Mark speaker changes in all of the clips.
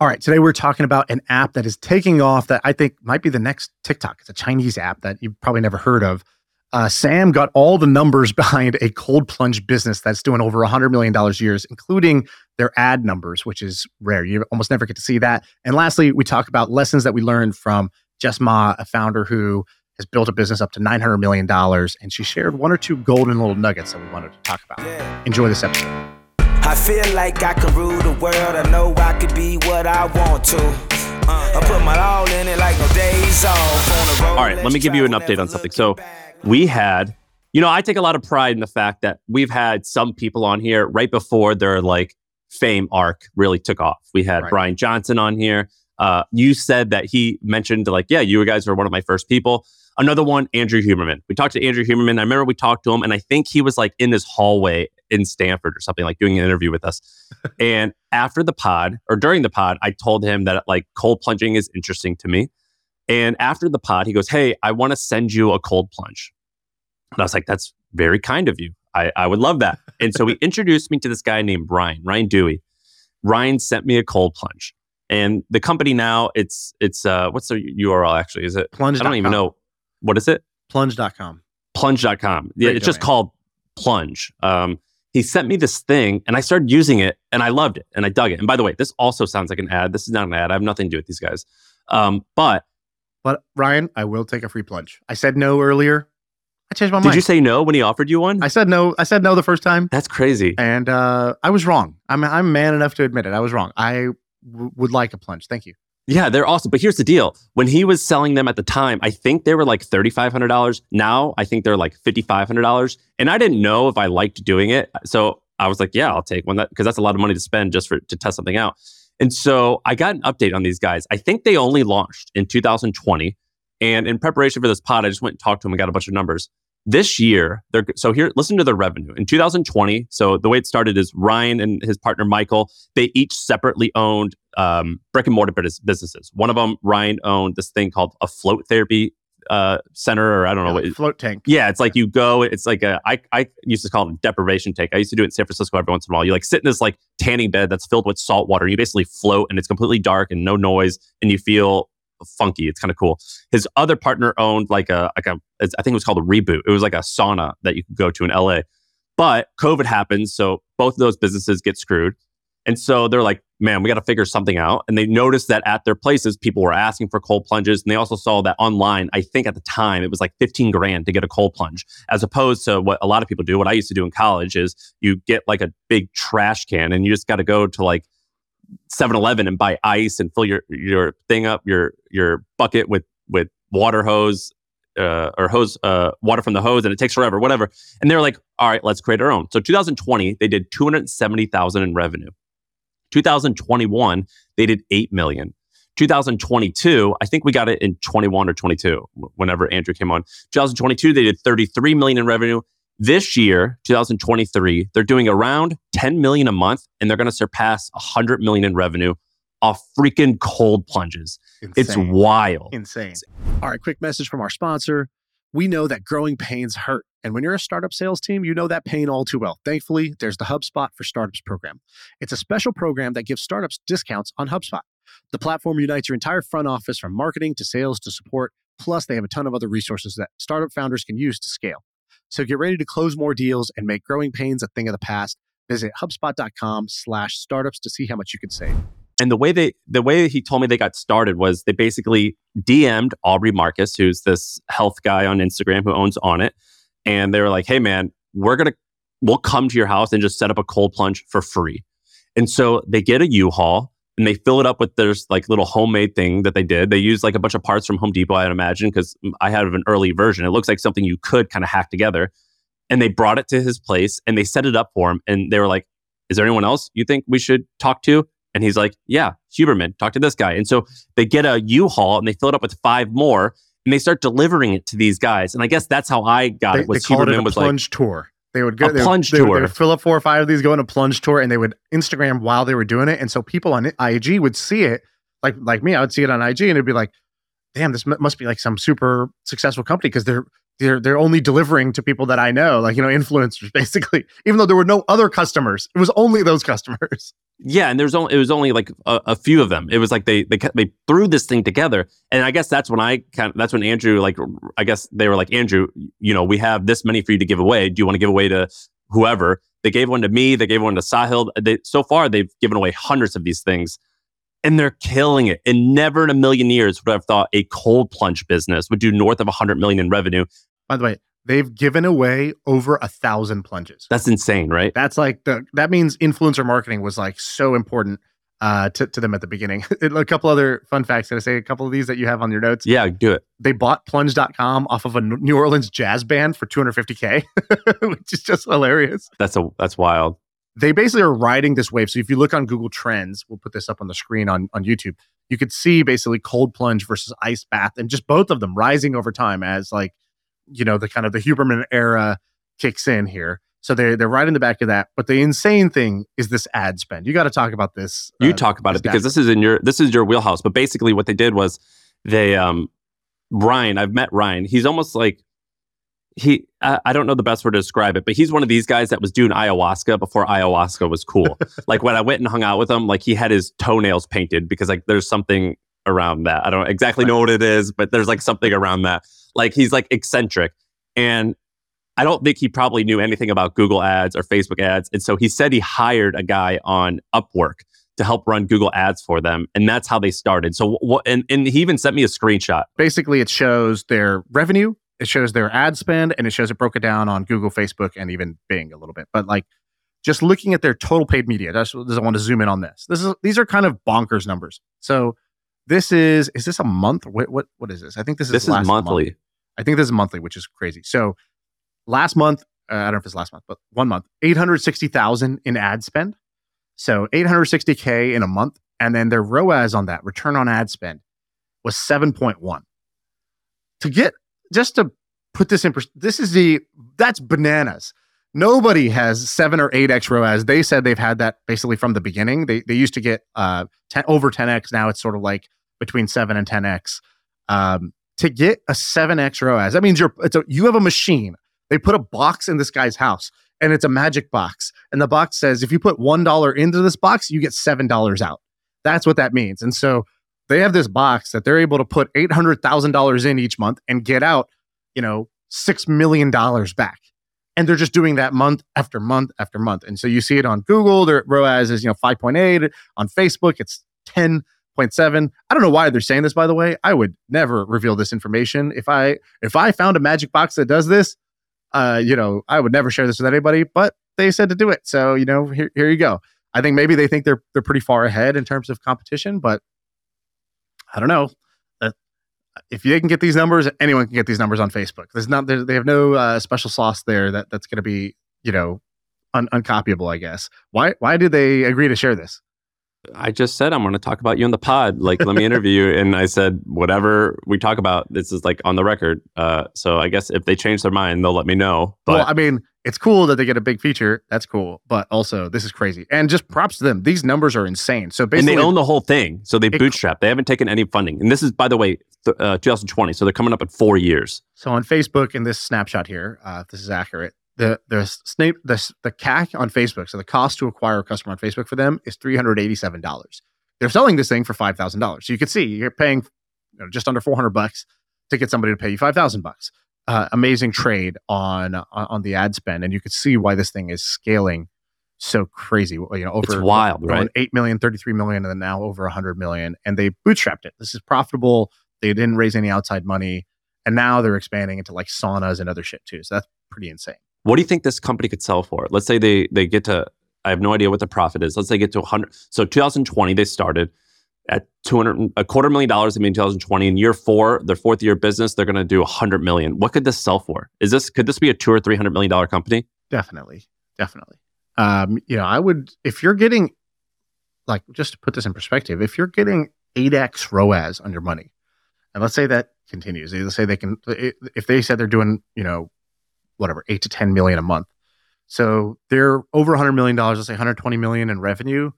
Speaker 1: All right, today we're talking about an app that is taking off that I think might be the next TikTok. It's a Chinese app that you've probably never heard of. Uh, Sam got all the numbers behind a cold plunge business that's doing over $100 million a year, including their ad numbers, which is rare. You almost never get to see that. And lastly, we talk about lessons that we learned from Jess Ma, a founder who has built a business up to $900 million. And she shared one or two golden little nuggets that we wanted to talk about. Enjoy this episode.
Speaker 2: I feel like I can rule the world. I know I could be what I want to. Uh, I put my all in it like no days off.
Speaker 3: all right, let me give you an update on something. So we had, you know, I take a lot of pride in the fact that we've had some people on here right before their like fame arc really took off. We had right. Brian Johnson on here. Uh, you said that he mentioned like, yeah, you guys were one of my first people. Another one, Andrew Huberman. We talked to Andrew Huberman. I remember we talked to him, and I think he was like in this hallway in Stanford or something, like doing an interview with us. and after the pod or during the pod, I told him that like cold plunging is interesting to me. And after the pod, he goes, Hey, I want to send you a cold plunge. And I was like, That's very kind of you. I, I would love that. and so he introduced me to this guy named Ryan, Ryan Dewey. Ryan sent me a cold plunge. And the company now, it's it's uh what's the URL actually? Is it
Speaker 1: plunge?
Speaker 3: I don't even know. What is it?
Speaker 1: Plunge.com.
Speaker 3: Plunge.com. Yeah, it's just called Plunge. Um, he sent me this thing and I started using it and I loved it and I dug it. And by the way, this also sounds like an ad. This is not an ad. I have nothing to do with these guys. Um, but
Speaker 1: but Ryan, I will take a free plunge. I said no earlier. I changed my
Speaker 3: Did
Speaker 1: mind.
Speaker 3: Did you say no when he offered you one?
Speaker 1: I said no. I said no the first time.
Speaker 3: That's crazy.
Speaker 1: And uh, I was wrong. I'm I'm man enough to admit it. I was wrong. I w- would like a plunge. Thank you.
Speaker 3: Yeah, they're awesome. But here's the deal. When he was selling them at the time, I think they were like $3,500. Now I think they're like $5,500. And I didn't know if I liked doing it. So I was like, yeah, I'll take one that because that's a lot of money to spend just for to test something out. And so I got an update on these guys. I think they only launched in 2020. And in preparation for this pod, I just went and talked to them and got a bunch of numbers. This year, they're so here, listen to their revenue. In 2020, so the way it started is Ryan and his partner Michael, they each separately owned um, brick and mortar businesses. One of them, Ryan owned this thing called a float therapy uh, center, or I don't know
Speaker 1: yeah, what float tank.
Speaker 3: Yeah, it's like you go. It's like a I I used to call it a deprivation tank. I used to do it in San Francisco every once in a while. You like sit in this like tanning bed that's filled with salt water. You basically float, and it's completely dark and no noise, and you feel funky. It's kind of cool. His other partner owned like a like a I think it was called a reboot. It was like a sauna that you could go to in LA. But COVID happens, so both of those businesses get screwed. And so they're like, man, we got to figure something out. And they noticed that at their places, people were asking for cold plunges. And they also saw that online, I think at the time, it was like 15 grand to get a cold plunge, as opposed to what a lot of people do. What I used to do in college is you get like a big trash can and you just got to go to like 7-Eleven and buy ice and fill your your thing up your your bucket with with water hose uh, or hose uh, water from the hose and it takes forever whatever and they're like all right let's create our own so 2020 they did 270,000 in revenue 2021 they did 8 million 2022 i think we got it in 21 or 22 whenever andrew came on 2022 they did 33 million in revenue this year, 2023, they're doing around 10 million a month and they're going to surpass 100 million in revenue off freaking cold plunges. Insane. It's wild.
Speaker 1: Insane. All right, quick message from our sponsor. We know that growing pains hurt. And when you're a startup sales team, you know that pain all too well. Thankfully, there's the HubSpot for Startups program. It's a special program that gives startups discounts on HubSpot. The platform unites your entire front office from marketing to sales to support. Plus, they have a ton of other resources that startup founders can use to scale. So get ready to close more deals and make growing pains a thing of the past. Visit HubSpot.com slash startups to see how much you can save.
Speaker 3: And the way they the way he told me they got started was they basically DM'd Aubrey Marcus, who's this health guy on Instagram who owns Onnit, And they were like, hey man, we're gonna we'll come to your house and just set up a cold plunge for free. And so they get a U-Haul and they fill it up with their like little homemade thing that they did. They use like a bunch of parts from Home Depot, I'd imagine, because I have an early version. It looks like something you could kind of hack together. And they brought it to his place and they set it up for him. And they were like, Is there anyone else you think we should talk to? And he's like, Yeah, Huberman, talk to this guy. And so they get a U Haul and they fill it up with five more and they start delivering it to these guys. And I guess that's how I got
Speaker 1: they,
Speaker 3: it. Was
Speaker 1: they
Speaker 3: Huberman
Speaker 1: it a
Speaker 3: was
Speaker 1: plunge
Speaker 3: like,
Speaker 1: tour. They would go
Speaker 3: a
Speaker 1: they
Speaker 3: plunge
Speaker 1: would,
Speaker 3: tour.
Speaker 1: They would, they would fill up four or five of these, go on a plunge tour, and they would Instagram while they were doing it. And so people on IG would see it, like like me, I would see it on IG, and it'd be like, "Damn, this m- must be like some super successful company because they're they're they're only delivering to people that I know, like you know, influencers basically. Even though there were no other customers, it was only those customers.
Speaker 3: Yeah, and there's only it was only like a, a, few of them. It was like they they they threw this thing together, and I guess that's when I kind of, that's when Andrew like I guess they were like Andrew, you know, we have this many for you to give away. Do you want to give away to whoever? They gave one to me. They gave one to Sahil. Uh, they, so far, they've given away hundreds of these things, and they're killing it. And never in a million years would I have thought a cold plunge business would do north of 100 million in revenue.
Speaker 1: By the way, they've given away over a thousand plunges.
Speaker 3: That's insane, right?
Speaker 1: That's like the that means influencer marketing was like so important uh, to, to them at the beginning. a couple other fun facts. Can I say a couple of these that you have on your notes?
Speaker 3: Yeah, do it.
Speaker 1: They bought plunge.com off of a New Orleans jazz band for 250K, which is just hilarious.
Speaker 3: That's a that's wild.
Speaker 1: They basically are riding this wave. So if you look on Google Trends, we'll put this up on the screen on, on YouTube. You could see basically cold plunge versus ice bath and just both of them rising over time as like you know the kind of the Huberman era kicks in here. So they're they're right in the back of that. But the insane thing is this ad spend. You got to talk about this.
Speaker 3: You uh, talk about it because this is in your this is your wheelhouse. But basically, what they did was they um Ryan. I've met Ryan. He's almost like he I, I don't know the best word to describe it, but he's one of these guys that was doing ayahuasca before ayahuasca was cool. like when I went and hung out with him, like he had his toenails painted because like there's something around that. I don't exactly know what it is, but there's like something around that. Like he's like eccentric. And I don't think he probably knew anything about Google ads or Facebook ads. And so he said he hired a guy on Upwork to help run Google ads for them. And that's how they started. So what, and, and he even sent me a screenshot.
Speaker 1: Basically, it shows their revenue, it shows their ad spend, and it shows it broken down on Google, Facebook, and even Bing a little bit. But like just looking at their total paid media, just, I want to zoom in on this. This is these are kind of bonkers numbers. So this is is this a month? What what what is this? I think this is
Speaker 3: this is monthly.
Speaker 1: Month. I think this is monthly, which is crazy. So last month, uh, I don't know if it's last month, but one month, eight hundred sixty thousand in ad spend. So eight hundred sixty k in a month, and then their ROAS on that return on ad spend was seven point one. To get just to put this in, this is the that's bananas. Nobody has seven or eight x ROAS. They said they've had that basically from the beginning. They they used to get uh 10, over ten x. Now it's sort of like between 7 and 10x. Um, to get a 7x ROAS, that means you're it's a, you have a machine. They put a box in this guy's house and it's a magic box. And the box says if you put $1 into this box, you get $7 out. That's what that means. And so they have this box that they're able to put $800,000 in each month and get out, you know, $6 million back. And they're just doing that month after month after month. And so you see it on Google, their ROAS is, you know, 5.8. On Facebook, it's 10 0.7. I don't know why they're saying this by the way. I would never reveal this information. If I if I found a magic box that does this, uh, you know, I would never share this with anybody, but they said to do it. So, you know, here, here you go. I think maybe they think they're they're pretty far ahead in terms of competition, but I don't know. If they can get these numbers, anyone can get these numbers on Facebook. There's not they have no uh, special sauce there that that's going to be you know un- uncopyable. I guess. Why why did they agree to share this?
Speaker 3: I just said I'm going to talk about you in the pod. Like, let me interview you. And I said, whatever we talk about, this is like on the record. Uh, so I guess if they change their mind, they'll let me know. But
Speaker 1: well, I mean, it's cool that they get a big feature. That's cool. But also, this is crazy. And just props to them. These numbers are insane. So basically,
Speaker 3: and they own the whole thing. So they it, bootstrap. They haven't taken any funding. And this is, by the way, th- uh, 2020. So they're coming up in four years.
Speaker 1: So on Facebook, in this snapshot here, uh, if this is accurate, the the Snape the the CAC on Facebook, so the cost to acquire a customer on Facebook for them is three hundred eighty seven dollars. They're selling this thing for five thousand dollars. So you can see you're paying you know, just under four hundred bucks to get somebody to pay you five thousand bucks. Uh, amazing trade on on the ad spend, and you could see why this thing is scaling so crazy. You know, over
Speaker 3: it's wild, right?
Speaker 1: Eight million, 33 million, and then now over hundred million, and they bootstrapped it. This is profitable. They didn't raise any outside money, and now they're expanding into like saunas and other shit too. So that's pretty insane.
Speaker 3: What do you think this company could sell for? Let's say they they get to I have no idea what the profit is. Let's say they get to 100. So 2020 they started at 200 a quarter million dollars in 2020 in year 4 their fourth year business they're going to do 100 million what could this sell for is this could this be a 2 or 300 million dollar company
Speaker 1: definitely definitely um you know i would if you're getting like just to put this in perspective if you're getting 8x roas on your money and let's say that continues let's say they can if they said they're doing you know whatever, eight to 10 million a month. So they're over 100 million dollars, let's say 120 million in revenue.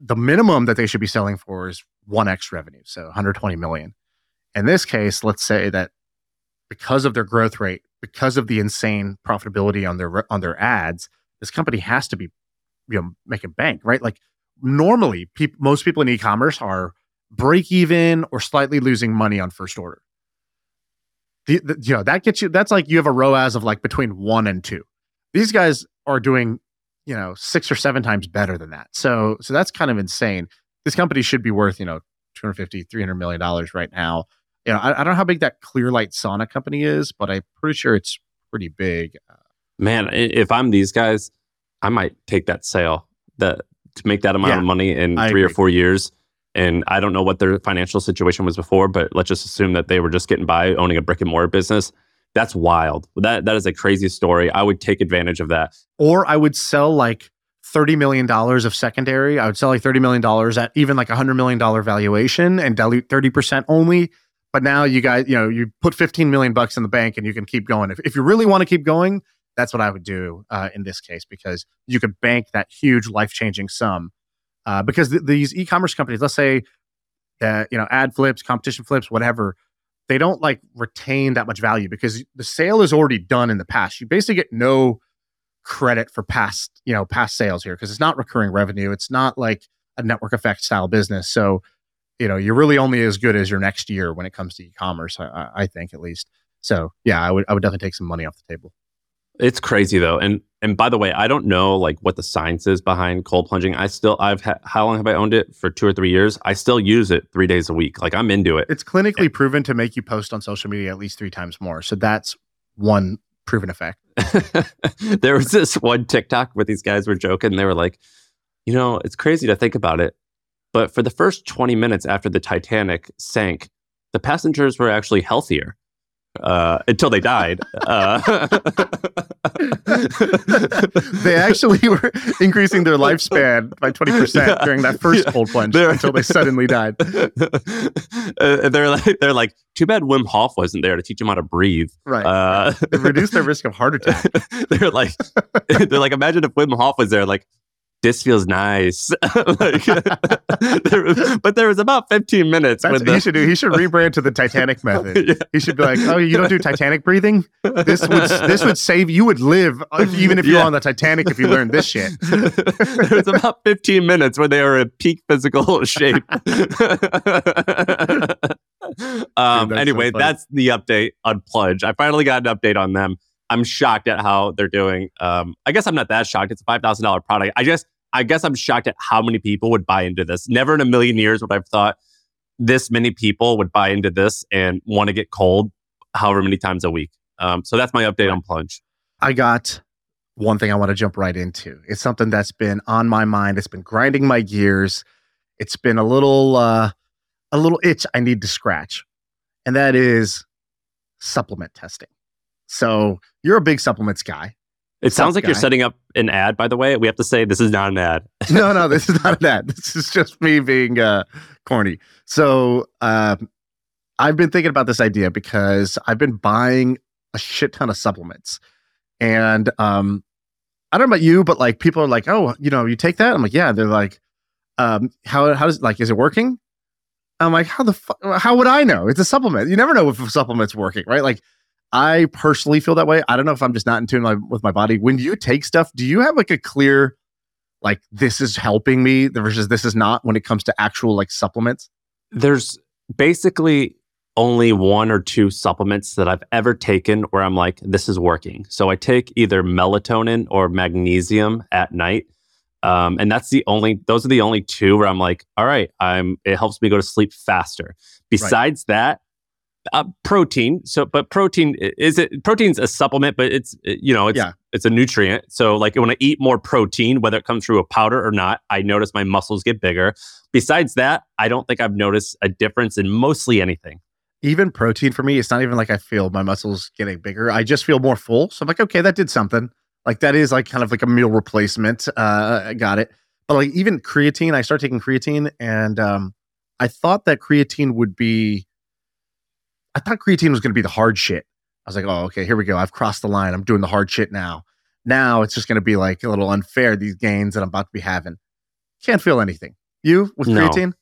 Speaker 1: The minimum that they should be selling for is 1x revenue, so 120 million. In this case, let's say that because of their growth rate, because of the insane profitability on their on their ads, this company has to be, you know, making bank, right? Like normally, peop- most people in e-commerce are break even or slightly losing money on first order. The, the, you know that gets you. That's like you have a ROAS of like between one and two. These guys are doing, you know, six or seven times better than that. So so that's kind of insane. This company should be worth you know 250 300 million dollars right now you know I, I, don't know how big that clearlight sauna company is but i'm pretty sure it's pretty big
Speaker 3: man if i'm these guys i might take that sale that to make that amount yeah, of money in I three agree. or four years and i don't know what their financial situation was before but let's just assume that they were just getting by owning a brick and mortar business that's wild that that is a crazy story i would take advantage of that
Speaker 1: or i would sell like $30 million of secondary. I would sell like $30 million at even like a $100 million valuation and dilute 30% only. But now you guys, you know, you put 15 million bucks in the bank and you can keep going. If, if you really want to keep going, that's what I would do uh, in this case because you could bank that huge life changing sum. Uh, because th- these e commerce companies, let's say that, you know, ad flips, competition flips, whatever, they don't like retain that much value because the sale is already done in the past. You basically get no credit for past you know past sales here because it's not recurring revenue. It's not like a network effect style business. So you know you're really only as good as your next year when it comes to e-commerce i, I think at least. So yeah i would i would definitely take some money off the table
Speaker 3: it's crazy though and and by the way i don't know like what the science is behind cold plunging i still i've ha- how long have i owned it for two or three years i still use it three days a week like i'm into it
Speaker 1: it's clinically proven to make you post on social media at least three times more so that's one proven effect.
Speaker 3: there was this one TikTok where these guys were joking. They were like, you know, it's crazy to think about it. But for the first 20 minutes after the Titanic sank, the passengers were actually healthier uh, until they died. Uh,
Speaker 1: they actually were increasing their lifespan by 20% during that first cold plunge until they suddenly died.
Speaker 3: Uh, they're like, they're like, too bad Wim Hof wasn't there to teach them how to breathe.
Speaker 1: Right. Uh, they reduced their risk of heart attack.
Speaker 3: they're like, they're like, imagine if Wim Hof was there, like, this feels nice. like, there, but there was about 15 minutes.
Speaker 1: That's what
Speaker 3: the,
Speaker 1: he should do. He should rebrand to the Titanic method. yeah. He should be like, oh, you don't do Titanic breathing? This would this would save you would live if, even if you're on the Titanic if you learned this shit.
Speaker 3: there was about 15 minutes where they were in peak physical shape. um, Dude, anyway, so that's the update on Plunge. I finally got an update on them. I'm shocked at how they're doing. Um, I guess I'm not that shocked. It's a five thousand dollar product. I just I guess I'm shocked at how many people would buy into this. Never in a million years would I've thought this many people would buy into this and want to get cold however many times a week. Um, so that's my update on Plunge.
Speaker 1: I got one thing I want to jump right into. It's something that's been on my mind. It's been grinding my gears. It's been a little uh, a little itch I need to scratch, and that is supplement testing. So you're a big supplements guy.
Speaker 3: It sounds like guy. you're setting up an ad, by the way. We have to say this is not an ad.
Speaker 1: no, no, this is not an ad. This is just me being uh, corny. So um, I've been thinking about this idea because I've been buying a shit ton of supplements. And um, I don't know about you, but like people are like, oh, you know, you take that? I'm like, yeah. They're like, um, how, how does like, is it working? I'm like, how the fuck, how would I know? It's a supplement. You never know if a supplement's working, right? Like, I personally feel that way. I don't know if I'm just not in tune my, with my body. When you take stuff, do you have like a clear, like this is helping me versus this is not when it comes to actual like supplements?
Speaker 3: There's basically only one or two supplements that I've ever taken where I'm like, this is working. So I take either melatonin or magnesium at night. Um, and that's the only, those are the only two where I'm like, all right, I'm, it helps me go to sleep faster. Besides right. that, uh, protein. So, but protein is it? Protein's a supplement, but it's you know it's yeah. it's a nutrient. So, like when I eat more protein, whether it comes through a powder or not, I notice my muscles get bigger. Besides that, I don't think I've noticed a difference in mostly anything.
Speaker 1: Even protein for me, it's not even like I feel my muscles getting bigger. I just feel more full. So I'm like, okay, that did something. Like that is like kind of like a meal replacement. Uh, I got it. But like even creatine, I start taking creatine, and um, I thought that creatine would be I thought creatine was going to be the hard shit. I was like, oh, okay, here we go. I've crossed the line. I'm doing the hard shit now. Now it's just going to be like a little unfair, these gains that I'm about to be having. Can't feel anything. You with no. creatine?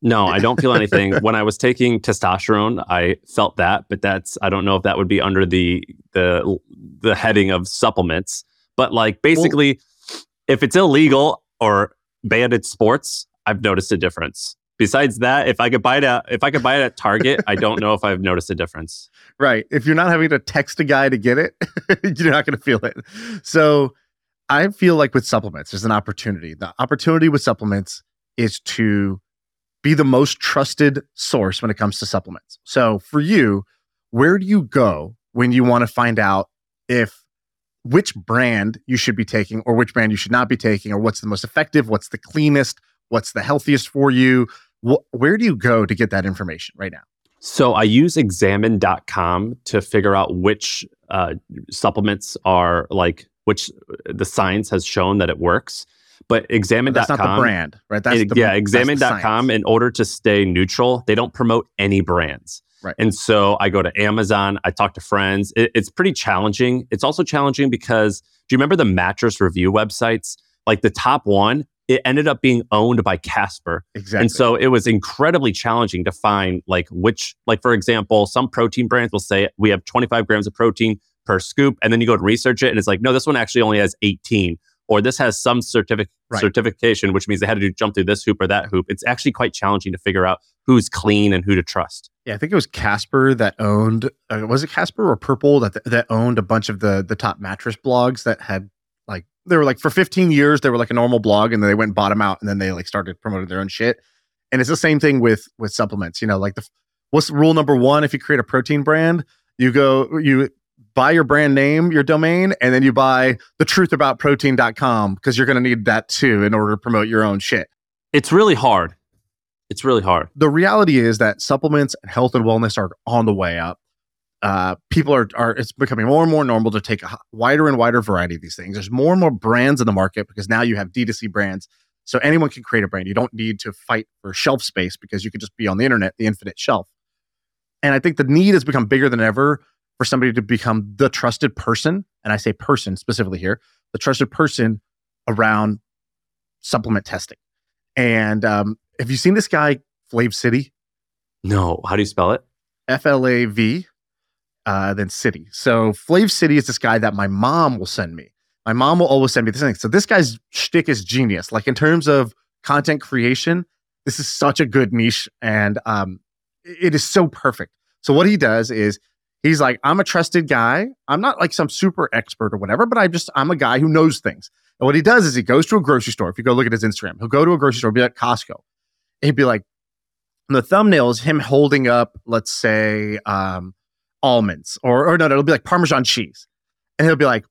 Speaker 3: No, I don't feel anything. when I was taking testosterone, I felt that, but that's I don't know if that would be under the the the heading of supplements. But like basically, well, if it's illegal or banned in sports, I've noticed a difference. Besides that, if I could buy it at if I could buy it at Target, I don't know if I've noticed a difference.
Speaker 1: Right. If you're not having to text a guy to get it, you're not going to feel it. So I feel like with supplements, there's an opportunity. The opportunity with supplements is to be the most trusted source when it comes to supplements. So for you, where do you go when you want to find out if which brand you should be taking or which brand you should not be taking or what's the most effective, what's the cleanest, what's the healthiest for you? Wh- where do you go to get that information right now?
Speaker 3: So I use examine.com to figure out which uh, supplements are like which the science has shown that it works. But examine.com.
Speaker 1: That's not the brand, right? That's
Speaker 3: it,
Speaker 1: the,
Speaker 3: yeah, examine.com, in order to stay neutral, they don't promote any brands.
Speaker 1: Right.
Speaker 3: And so I go to Amazon, I talk to friends. It, it's pretty challenging. It's also challenging because do you remember the mattress review websites? Like the top one, it ended up being owned by Casper.
Speaker 1: Exactly.
Speaker 3: And so it was incredibly challenging to find like which, like for example, some protein brands will say we have 25 grams of protein per scoop. And then you go to research it and it's like, no, this one actually only has 18 or this has some certific- right. certification, which means they had to do, jump through this hoop or that hoop. It's actually quite challenging to figure out who's clean and who to trust.
Speaker 1: Yeah, I think it was Casper that owned. Uh, was it Casper or Purple that that owned a bunch of the the top mattress blogs that had they were like for 15 years they were like a normal blog and then they went bottom out and then they like started promoting their own shit. And it's the same thing with with supplements. You know, like the what's rule number one if you create a protein brand? You go you buy your brand name, your domain, and then you buy the truth about protein.com because you're going to need that too in order to promote your own shit.
Speaker 3: It's really hard. It's really hard.
Speaker 1: The reality is that supplements and health and wellness are on the way up. Uh, people are, are, it's becoming more and more normal to take a wider and wider variety of these things. There's more and more brands in the market because now you have D2C brands. So anyone can create a brand. You don't need to fight for shelf space because you could just be on the internet, the infinite shelf. And I think the need has become bigger than ever for somebody to become the trusted person, and I say person specifically here, the trusted person around supplement testing. And um, have you seen this guy, Flav City?
Speaker 3: No. How do you spell it?
Speaker 1: F L A V, uh, then City. So Flav City is this guy that my mom will send me. My mom will always send me this thing. So this guy's shtick is genius. Like in terms of content creation, this is such a good niche, and um, it is so perfect. So what he does is He's like, I'm a trusted guy. I'm not like some super expert or whatever, but I just, I'm a guy who knows things. And what he does is he goes to a grocery store. If you go look at his Instagram, he'll go to a grocery store, be like Costco. He'd be like, the thumbnail is him holding up, let's say, um, almonds or, or no, no, it'll be like Parmesan cheese. And he'll be like,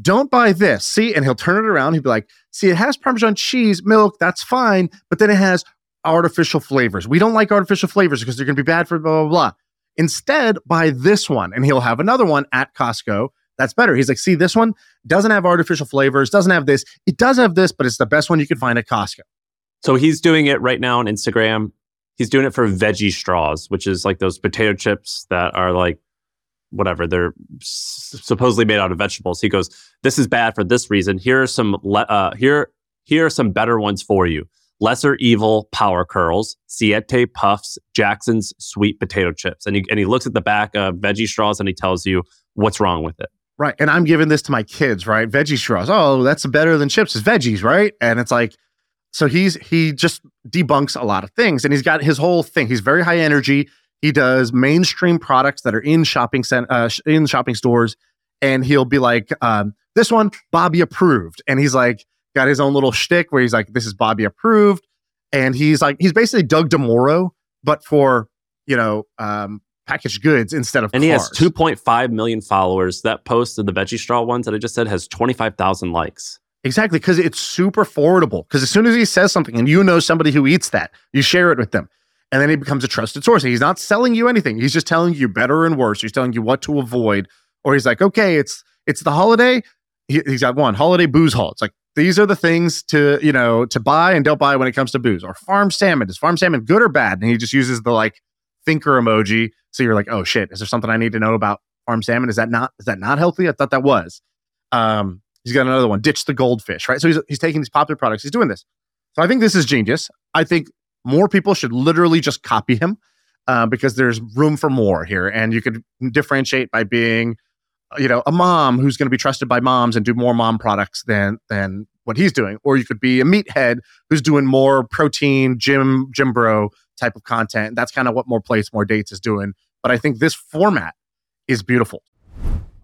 Speaker 1: don't buy this. See, and he'll turn it around. He'll be like, see, it has Parmesan cheese, milk, that's fine, but then it has artificial flavors. We don't like artificial flavors because they're going to be bad for blah, blah, blah. Instead, buy this one. And he'll have another one at Costco that's better. He's like, see, this one doesn't have artificial flavors, doesn't have this. It does have this, but it's the best one you can find at Costco.
Speaker 3: So he's doing it right now on Instagram. He's doing it for veggie straws, which is like those potato chips that are like whatever they're s- supposedly made out of vegetables. He goes, "This is bad for this reason. Here are some le- uh, here here are some better ones for you. Lesser Evil Power Curls, Siete Puffs, Jackson's Sweet Potato Chips. And he, and he looks at the back of veggie straws and he tells you what's wrong with it.
Speaker 1: Right. And I'm giving this to my kids, right? Veggie straws. Oh, that's better than chips. It's veggies, right? And it's like, so he's he just debunks a lot of things and he's got his whole thing. He's very high energy. He does mainstream products that are in shopping cent- uh, in shopping stores, and he'll be like, um, "This one, Bobby approved," and he's like, got his own little shtick where he's like, this is Bobby approved. And he's like, he's basically Doug DeMuro, but for, you know, um, packaged goods instead of
Speaker 3: and
Speaker 1: cars.
Speaker 3: he has 2.5 million followers. That post of the veggie straw ones that i just said has 25000 likes.
Speaker 1: Exactly because it's super forwardable because as soon as he says something and you know somebody who eats that you share it with them and then he becomes a trusted source. He's not selling you anything. He's just telling you better and worse. He's telling you what to avoid. Or he's like okay it's it's the holiday. He, he's got one holiday booze haul. It's like these are the things to you know to buy and don't buy when it comes to booze. Or farm salmon. Is farm salmon good or bad? And he just uses the like thinker emoji. So you're like oh shit. Is there something i need to know about farm salmon? Is that not is that not healthy? I thought that was. Um he's got another one. Ditch the goldfish right? So he's, he's taking these popular products. He's doing this. So i think this is genius. I think more people should literally just copy him uh, because there's room for more here. And you could differentiate by being, you know, a mom who's going to be trusted by moms and do more mom products than than what he's doing. Or you could be a meathead who's doing more protein, gym, gym bro type of content. That's kind of what more plates, more dates is doing. But I think this format is beautiful.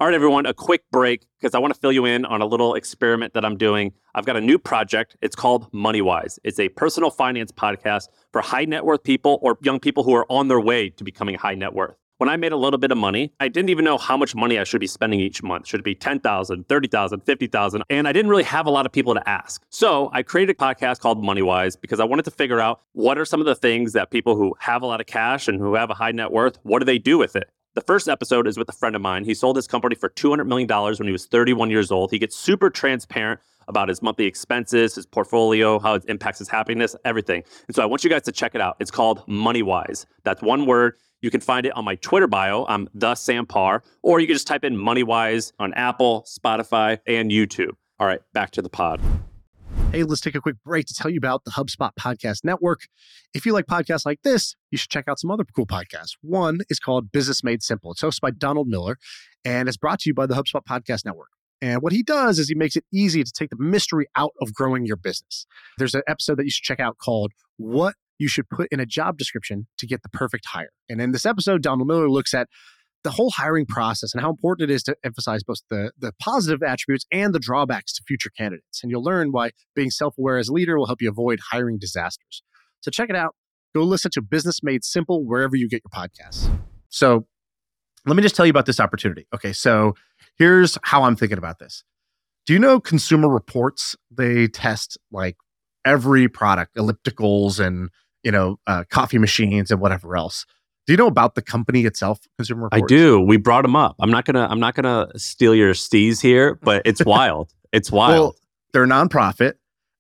Speaker 3: All right, everyone, a quick break because I want to fill you in on a little experiment that I'm doing. I've got a new project. It's called MoneyWise. It's a personal finance podcast for high net worth people or young people who are on their way to becoming high net worth. When I made a little bit of money, I didn't even know how much money I should be spending each month. Should it be 10,000, 30,000, 50,000? And I didn't really have a lot of people to ask. So I created a podcast called MoneyWise because I wanted to figure out what are some of the things that people who have a lot of cash and who have a high net worth, what do they do with it? The first episode is with a friend of mine. He sold his company for $200 million when he was 31 years old. He gets super transparent about his monthly expenses, his portfolio, how it impacts his happiness, everything. And so I want you guys to check it out. It's called MoneyWise. That's one word. You can find it on my Twitter bio. I'm the Sam Parr, or you can just type in MoneyWise on Apple, Spotify, and YouTube. All right, back to the pod.
Speaker 1: Hey, let's take a quick break to tell you about the HubSpot Podcast Network. If you like podcasts like this, you should check out some other cool podcasts. One is called Business Made Simple. It's hosted by Donald Miller and it's brought to you by the HubSpot Podcast Network. And what he does is he makes it easy to take the mystery out of growing your business. There's an episode that you should check out called What You Should Put in a Job Description to Get the Perfect Hire. And in this episode, Donald Miller looks at the whole hiring process and how important it is to emphasize both the, the positive attributes and the drawbacks to future candidates. And you'll learn why being self aware as a leader will help you avoid hiring disasters. So check it out. Go listen to Business Made Simple wherever you get your podcasts. So let me just tell you about this opportunity. Okay, so here's how I'm thinking about this. Do you know Consumer Reports? They test like every product, ellipticals and you know uh, coffee machines and whatever else. Do you know about the company itself, Consumer Reports?
Speaker 3: I do. We brought them up. I'm not gonna. I'm not gonna steal your steez here, but it's wild. It's wild.
Speaker 1: Well, they're a nonprofit.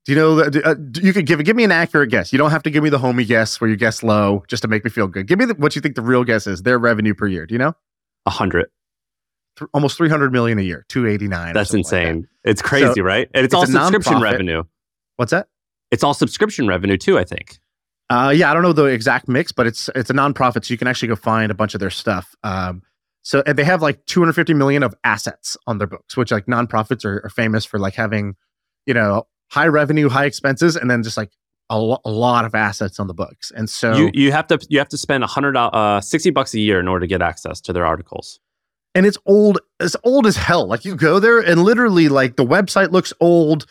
Speaker 1: Do you know that uh, you could give give me an accurate guess? You don't have to give me the homie guess where you guess low just to make me feel good. Give me the, what you think the real guess is. Their revenue per year. Do you know?
Speaker 3: A hundred.
Speaker 1: Th- almost three hundred million a year. Two eighty nine.
Speaker 3: That's insane. That. It's crazy,
Speaker 1: So,
Speaker 3: right? And it's,
Speaker 1: it's
Speaker 3: all subscription revenue.
Speaker 1: What's that?
Speaker 3: It's all subscription revenue too. I think.
Speaker 1: Uh, yeah, I don't know the exact mix, but it's it's a nonprofit, so you can actually go find a bunch of their stuff. Um, so and they have like 250 million of assets on their books, which like nonprofits are, are famous for like having, you know, high revenue, high expenses, and then just like a, lo- a lot of assets on the books. And so
Speaker 3: You you have to you have to spend a hundred uh sixty bucks a year in order to get access to their articles.
Speaker 1: and it's old as old as hell like you go there and literally like the website looks old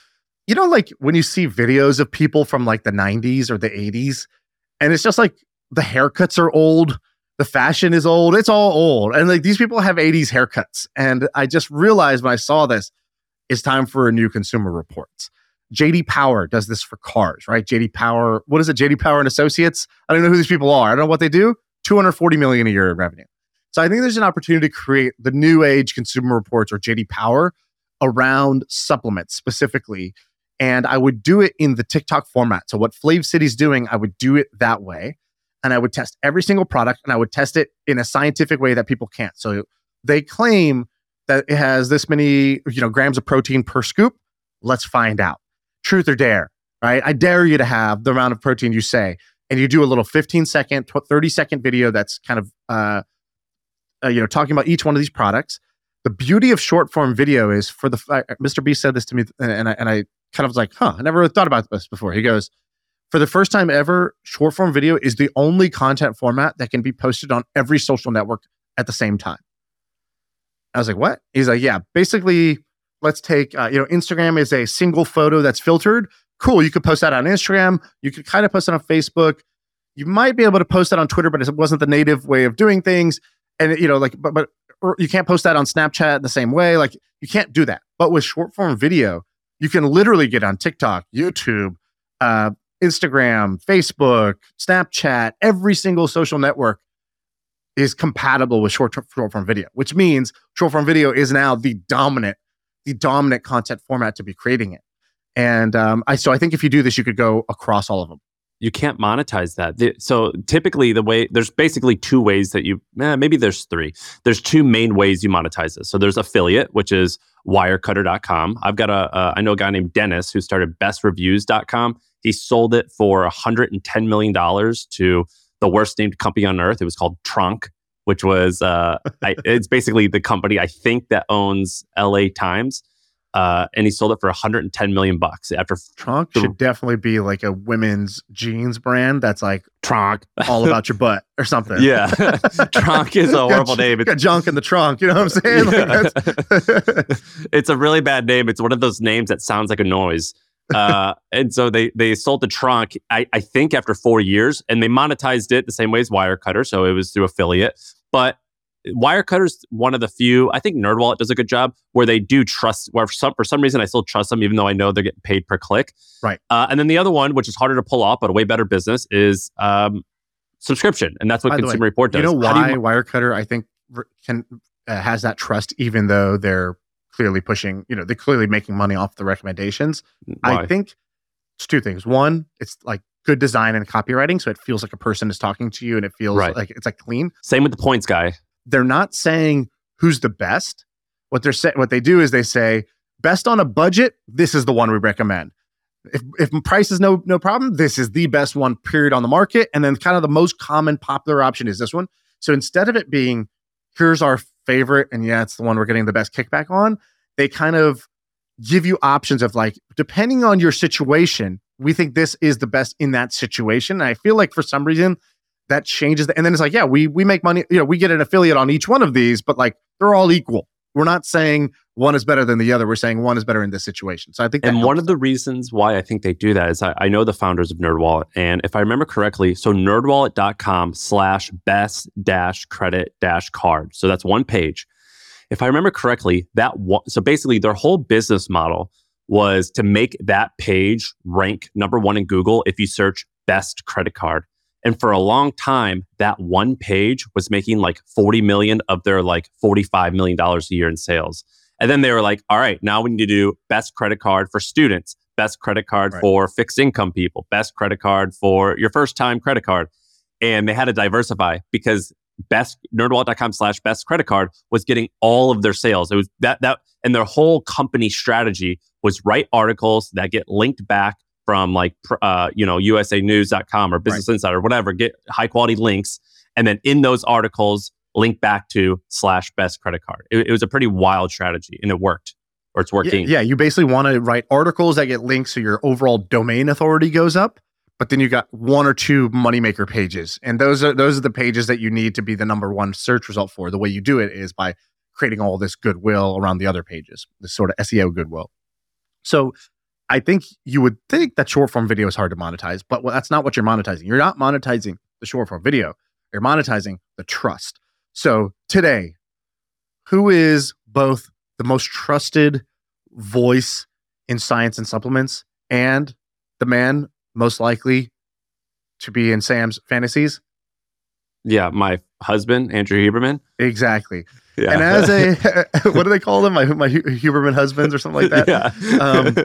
Speaker 1: you know like when you see videos of people from like the 90s or the 80s and it's just like the haircuts are old the fashion is old it's all old and like these people have 80s haircuts and i just realized when i saw this it's time for a new consumer reports. Jd power does this for cars right? Jd power what is it? Jd power and associates? I don't know who these people are. I don't know what they do. 240 million a year in revenue. So I think there's an opportunity to create the new age consumer reports or JD Power around supplements specifically. And I would do it in the TikTok format. So what Flav City's doing, I would do it that way. And I would test every single product and I would test it in a scientific way that people can't. So they claim that it has this many, you know, grams of protein per scoop. Let's find out. Truth or dare, right? I dare you to have the amount of protein you say. And you do a little 15 second, 30 second video that's kind of uh, uh, you know, talking about each one of these products. The beauty of short form video is for the uh, Mr. B said this to me, and I, and I kind of was like, huh, I never really thought about this before. He goes, for the first time ever, short form video is the only content format that can be posted on every social network at the same time. I was like, what? He's like, yeah, basically, let's take, uh, you know, Instagram is a single photo that's filtered. Cool. You could post that on Instagram. You could kind of post it on Facebook. You might be able to post that on Twitter, but it wasn't the native way of doing things and you know like but but you can't post that on snapchat the same way like you can't do that but with short form video you can literally get on tiktok youtube uh, instagram facebook snapchat every single social network is compatible with short short form video which means short form video is now the dominant the dominant content format to be creating it. And um, i so i think if you do this you could go across all of them
Speaker 3: You can't monetize that. The- So typically, the way there's basically two ways that you eh, maybe there's three. There's two main ways you monetize this. So there's affiliate, which is wirecutter.com. I've got a uh, I know a guy named Dennis who started bestreviews.com. He sold it for 110 million dollars to the worst named company on earth. It was called tronc, which was uh, I, it's basically the company I think that owns L.A. Times. Uh, and he sold it for 110 million bucks after
Speaker 1: tronc should definitely be like a women's jeans brand that's like trunk all about your butt or something.
Speaker 3: yeah trunk is a horrible
Speaker 1: got,
Speaker 3: name
Speaker 1: Got junk in the trunk. You know what I'm saying? Like
Speaker 3: it's a really bad name. It's one of those names that sounds like a noise. Uh, and so they they sold the trunk, I, I think, after four years, and they monetized it the same way as Wirecutter. So it was through affiliate. But Wirecutter's one of the few. I think NerdWallet does a good job where they do trust. Where for some for some reason I still trust them, even though I know they're getting paid per click.
Speaker 1: Right.
Speaker 3: Uh, and then the other one, which is harder to pull off, but a way better business, is um, subscription, and that's what
Speaker 1: By the way,
Speaker 3: Consumer Report does.
Speaker 1: you know
Speaker 3: How do
Speaker 1: why Wirecutter I think can uh, has that trust even though they're clearly pushing. You know, they're clearly making money off the recommendations.
Speaker 3: why?
Speaker 1: I think it's two things. One, it's like good design and copywriting, so it feels like a person is talking to you, and it feels
Speaker 3: Right.
Speaker 1: like it's like clean.
Speaker 3: Same with the points guy.
Speaker 1: They're not saying who's the best. What they're saying, what they do is they say best on a budget. This is the one we recommend. If if price is no no problem, this is the best one. Period on the market, and then kind of the most common popular option is this one. So instead of it being here's our favorite, and yeah, it's the one we're getting the best kickback on, they kind of give you options of like depending on your situation we think this is the best in that situation and i feel like for some reason that changes the, and then it's like yeah we we make money you know we get an affiliate on each one of these but like they're all equal we're not saying one is better than the other we're saying one is better in this situation so i think that
Speaker 3: And one of the reasons why I think they do that is I, I know the founders of NerdWallet. And if I remember correctly, so nerdwallet.com slash best dash credit dash card. So that's one page. If I remember correctly, that one, so basically their whole business model was to make that page rank number one in Google if you search best credit card. And for a long time, that one page was making like 40 million of their like $45 million a year in sales. And then they were like, all right, now we need to do best credit card for students, best credit card
Speaker 1: Right.
Speaker 3: for fixed income people, best credit card for your first time credit card. And they had to diversify because best nerdwallet.com slash best credit card was getting all of their sales. It was that that and their whole company strategy was write articles that get linked back from like uh, you know usanews.com or business insider or whatever get high quality links and then in those articles link back to slash best credit card it, it was a pretty wild strategy and it worked or it's
Speaker 1: Yeah,
Speaker 3: working
Speaker 1: yeah, you basically want to write articles that get links so your overall domain authority goes up, but then you got one or two moneymaker pages. And those are those are the pages that you need to be the number one search result for. The way you do it is by creating all this goodwill around the other pages, this sort of SEO goodwill. So I think you would think that short form video is hard to monetize, but well, that's not what you're monetizing. You're not monetizing the short form video. You're monetizing the trust. So today, who is both the most trusted voice in science and supplements and the man most likely to be in Sam's fantasies?
Speaker 3: yeah my husband andrew Huberman.
Speaker 1: Exactly.
Speaker 3: Yeah
Speaker 1: And as a, what do they call them? My, my Huberman husbands or something like that?
Speaker 3: Yeah.
Speaker 1: Um,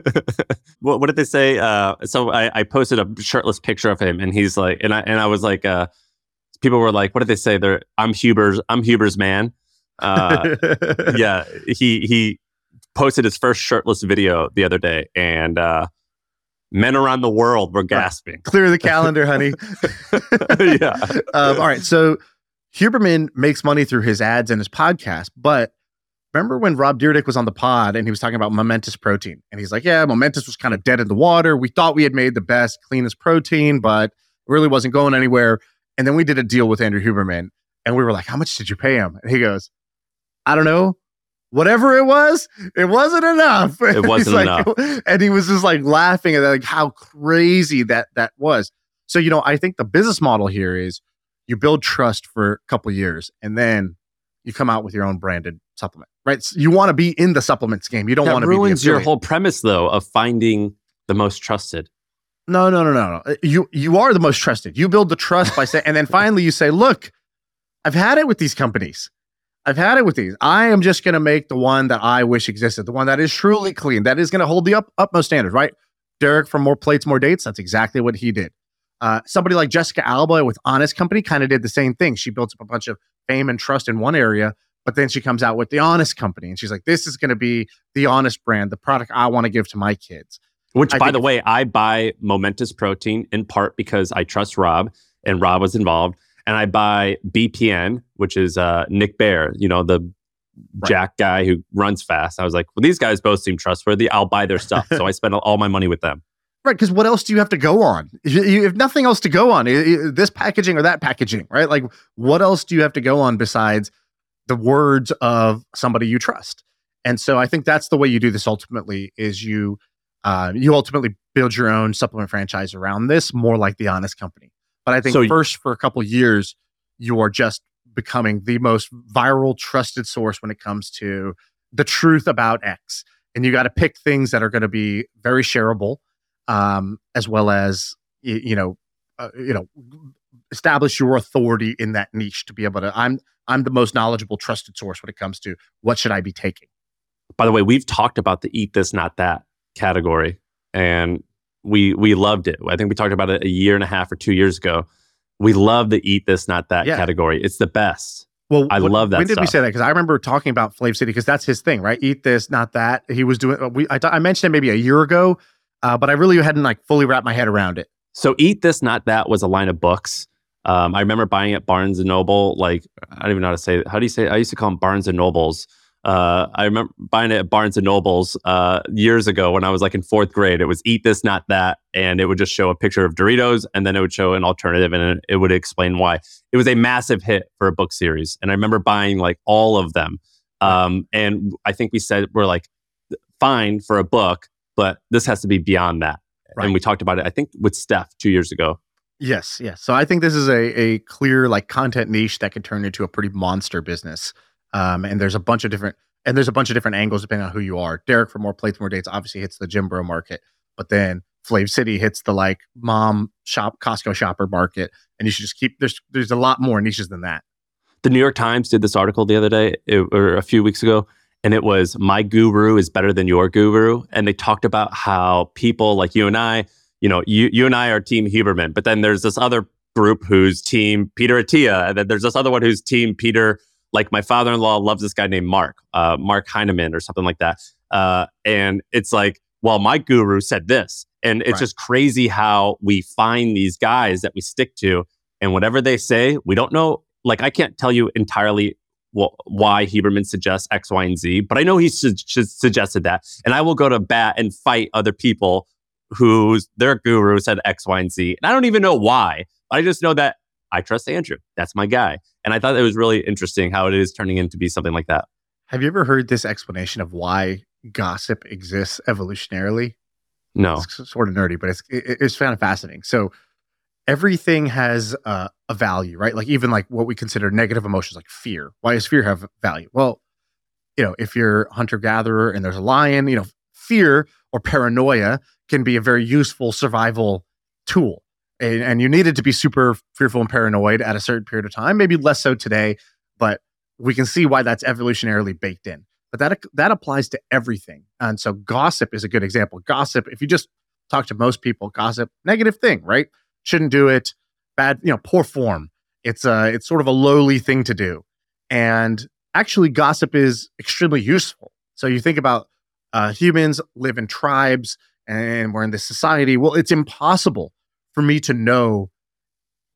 Speaker 3: what, what did they say? Uh, so I, I posted a shirtless picture of him, and he's like, and I and I was like, uh, people were like, what did they say? They're I'm Huber's I'm Huber's man. Uh, yeah, he he posted his first shirtless video the other day, and uh, men around the world were gasping.
Speaker 1: Clear the calendar, honey.
Speaker 3: yeah,
Speaker 1: um, all right. So Huberman makes money through his ads and his podcast, but remember when Rob Dyrdek was on the pod and he was talking about momentous protein? And he's like, yeah, momentous was kind of dead in the water. We thought we had made the best, cleanest protein, but really wasn't going anywhere. And then we did a deal with Andrew Huberman and we were like, how much did you pay him? And he goes, I don't know. Whatever it was, it wasn't enough.
Speaker 3: It wasn't
Speaker 1: like-
Speaker 3: enough.
Speaker 1: And he was just like laughing at like how crazy that that was. So, you know, I think the business model here is you build trust for a couple years and then you come out with your own branded supplement, right? So you want to be in the supplements game. You don't want to be the
Speaker 3: ruins your whole premise though of finding the most trusted.
Speaker 1: No, no, no, no, no. Uh, you you are the most trusted. You build the trust by saying, and then finally you say, "Look, I've had it with these companies. I've had it with these. I am just going to make the one that I wish existed, the one that is truly clean, that is going to hold the up, utmost standard." Right? Derek from More Plates, More Dates. That's exactly what he did. Uh, somebody like Jessica Alba with Honest Company kind of did the same thing. She built up a bunch of fame and trust in one area, but then she comes out with the Honest Company, and she's like, "This is going to be the honest brand, the product I want to give to my kids."
Speaker 3: Which,
Speaker 1: I
Speaker 3: by the way, I buy Momentous Protein in part because I trust Rob and Rob was involved. And I buy BPN, which is uh, Nick Bare, you know, the
Speaker 1: Right.
Speaker 3: Jack guy who runs fast. I was like, well, these guys both seem trustworthy. I'll buy their stuff. so I spend all my money with them.
Speaker 1: Right, because what else do you have to go on? If you you have nothing else to go on, this packaging or that packaging, right? Like, what else do you have to go on besides the words of somebody you trust? And so, I think that's the way you do this. Ultimately, is you uh, you ultimately build your own supplement franchise around this, more like the Honest Company. But I think
Speaker 3: So
Speaker 1: first, for a couple years, you are just becoming the most viral, trusted source when it comes to the truth about X. And you got to pick things that are going to be very shareable um, as well as y- you know, uh, you know, establish your authority in that niche to be able to. I'm I'm the most knowledgeable, trusted source when it comes to what should I be taking.
Speaker 3: By the way, we've talked about the eat this, not that category, and we we loved it. I think we talked about it a year and a half or two years ago. We love the eat this, not that
Speaker 1: Yeah.
Speaker 3: category. It's the best.
Speaker 1: Well,
Speaker 3: I love that
Speaker 1: When did we say that? Because I remember talking about Flav City because that's his thing, right? Eat this, not that. He was doing. We I, I mentioned it maybe a year ago, uh, but I really hadn't like fully wrapped my head around it.
Speaker 3: So eat this, not that was a line of books. Um, I remember buying at Barnes and Noble. Like I don't even know how to say it. How do you say? It? I used to call them Barnes and Nobles. Uh, I remember buying it at Barnes and Nobles uh, years ago when I was like in fourth grade. It was eat this, not that, and it would just show a picture of Doritos, and then it would show an alternative, and it, would explain why. It was a massive hit for a book series, and I remember buying like all of them. Um, and I think we said we're like fine for a book, but this has to be beyond that.
Speaker 1: Right.
Speaker 3: And we talked about it, I think, with Steph two years ago.
Speaker 1: Yes, yes. So I think this is a a clear like content niche that can turn into a pretty monster business. Um, and there's a bunch of different and there's a bunch of different angles depending on who you are. Derek for More Plates More Dates obviously hits the gym bro market, but then Flav City hits the like mom shop Costco shopper market, and you should just keep there's there's a lot more niches than that.
Speaker 3: The New York Times did this article the other day it- or a few weeks ago, and it was My Guru is better than your guru. And they talked about how people like you and I, you know, you, you and I are team Huberman, but then there's this other group who's team Peter Attia, and then there's this other one who's team Peter. Like my father-in-law loves this guy named Mark, uh, Mark Heineman or something like that. Uh, and it's like, well, my guru said this, and it's
Speaker 1: Right.
Speaker 3: just crazy how we find these guys that we stick to, and whatever they say, we don't know. Like I can't tell you entirely wh- why Huberman suggests X, Y, and Z, but I know he su- su- suggested that, and I will go to bat and fight other people whose their guru said X, Y, and Z, and I don't even know why. I just know that I trust Andrew. That's my guy, and I thought it was really interesting how it is turning into be something like that.
Speaker 1: Have you ever heard this explanation of why gossip exists evolutionarily?
Speaker 3: No,
Speaker 1: It's sort of nerdy, but it's it, it's kind of fascinating. So everything has uh, a value, right? Like even like what we consider negative emotions, like fear. Why does fear have value? Well, you know, if you're hunter gatherer and there's a lion, you know, fear or paranoia can be a very useful survival tool. And, and you needed to be super fearful and paranoid at a certain period of time, maybe less so today, but we can see why that's evolutionarily baked in. But that that applies to everything. And so gossip is a good example. Gossip, if you just talk to most people, gossip, negative thing, right? Shouldn't do it. Bad, you know, poor form. It's a it's sort of a lowly thing to do. And actually gossip is extremely useful. So you think about uh, humans live in tribes and we're in this society. Well, it's impossible for me to know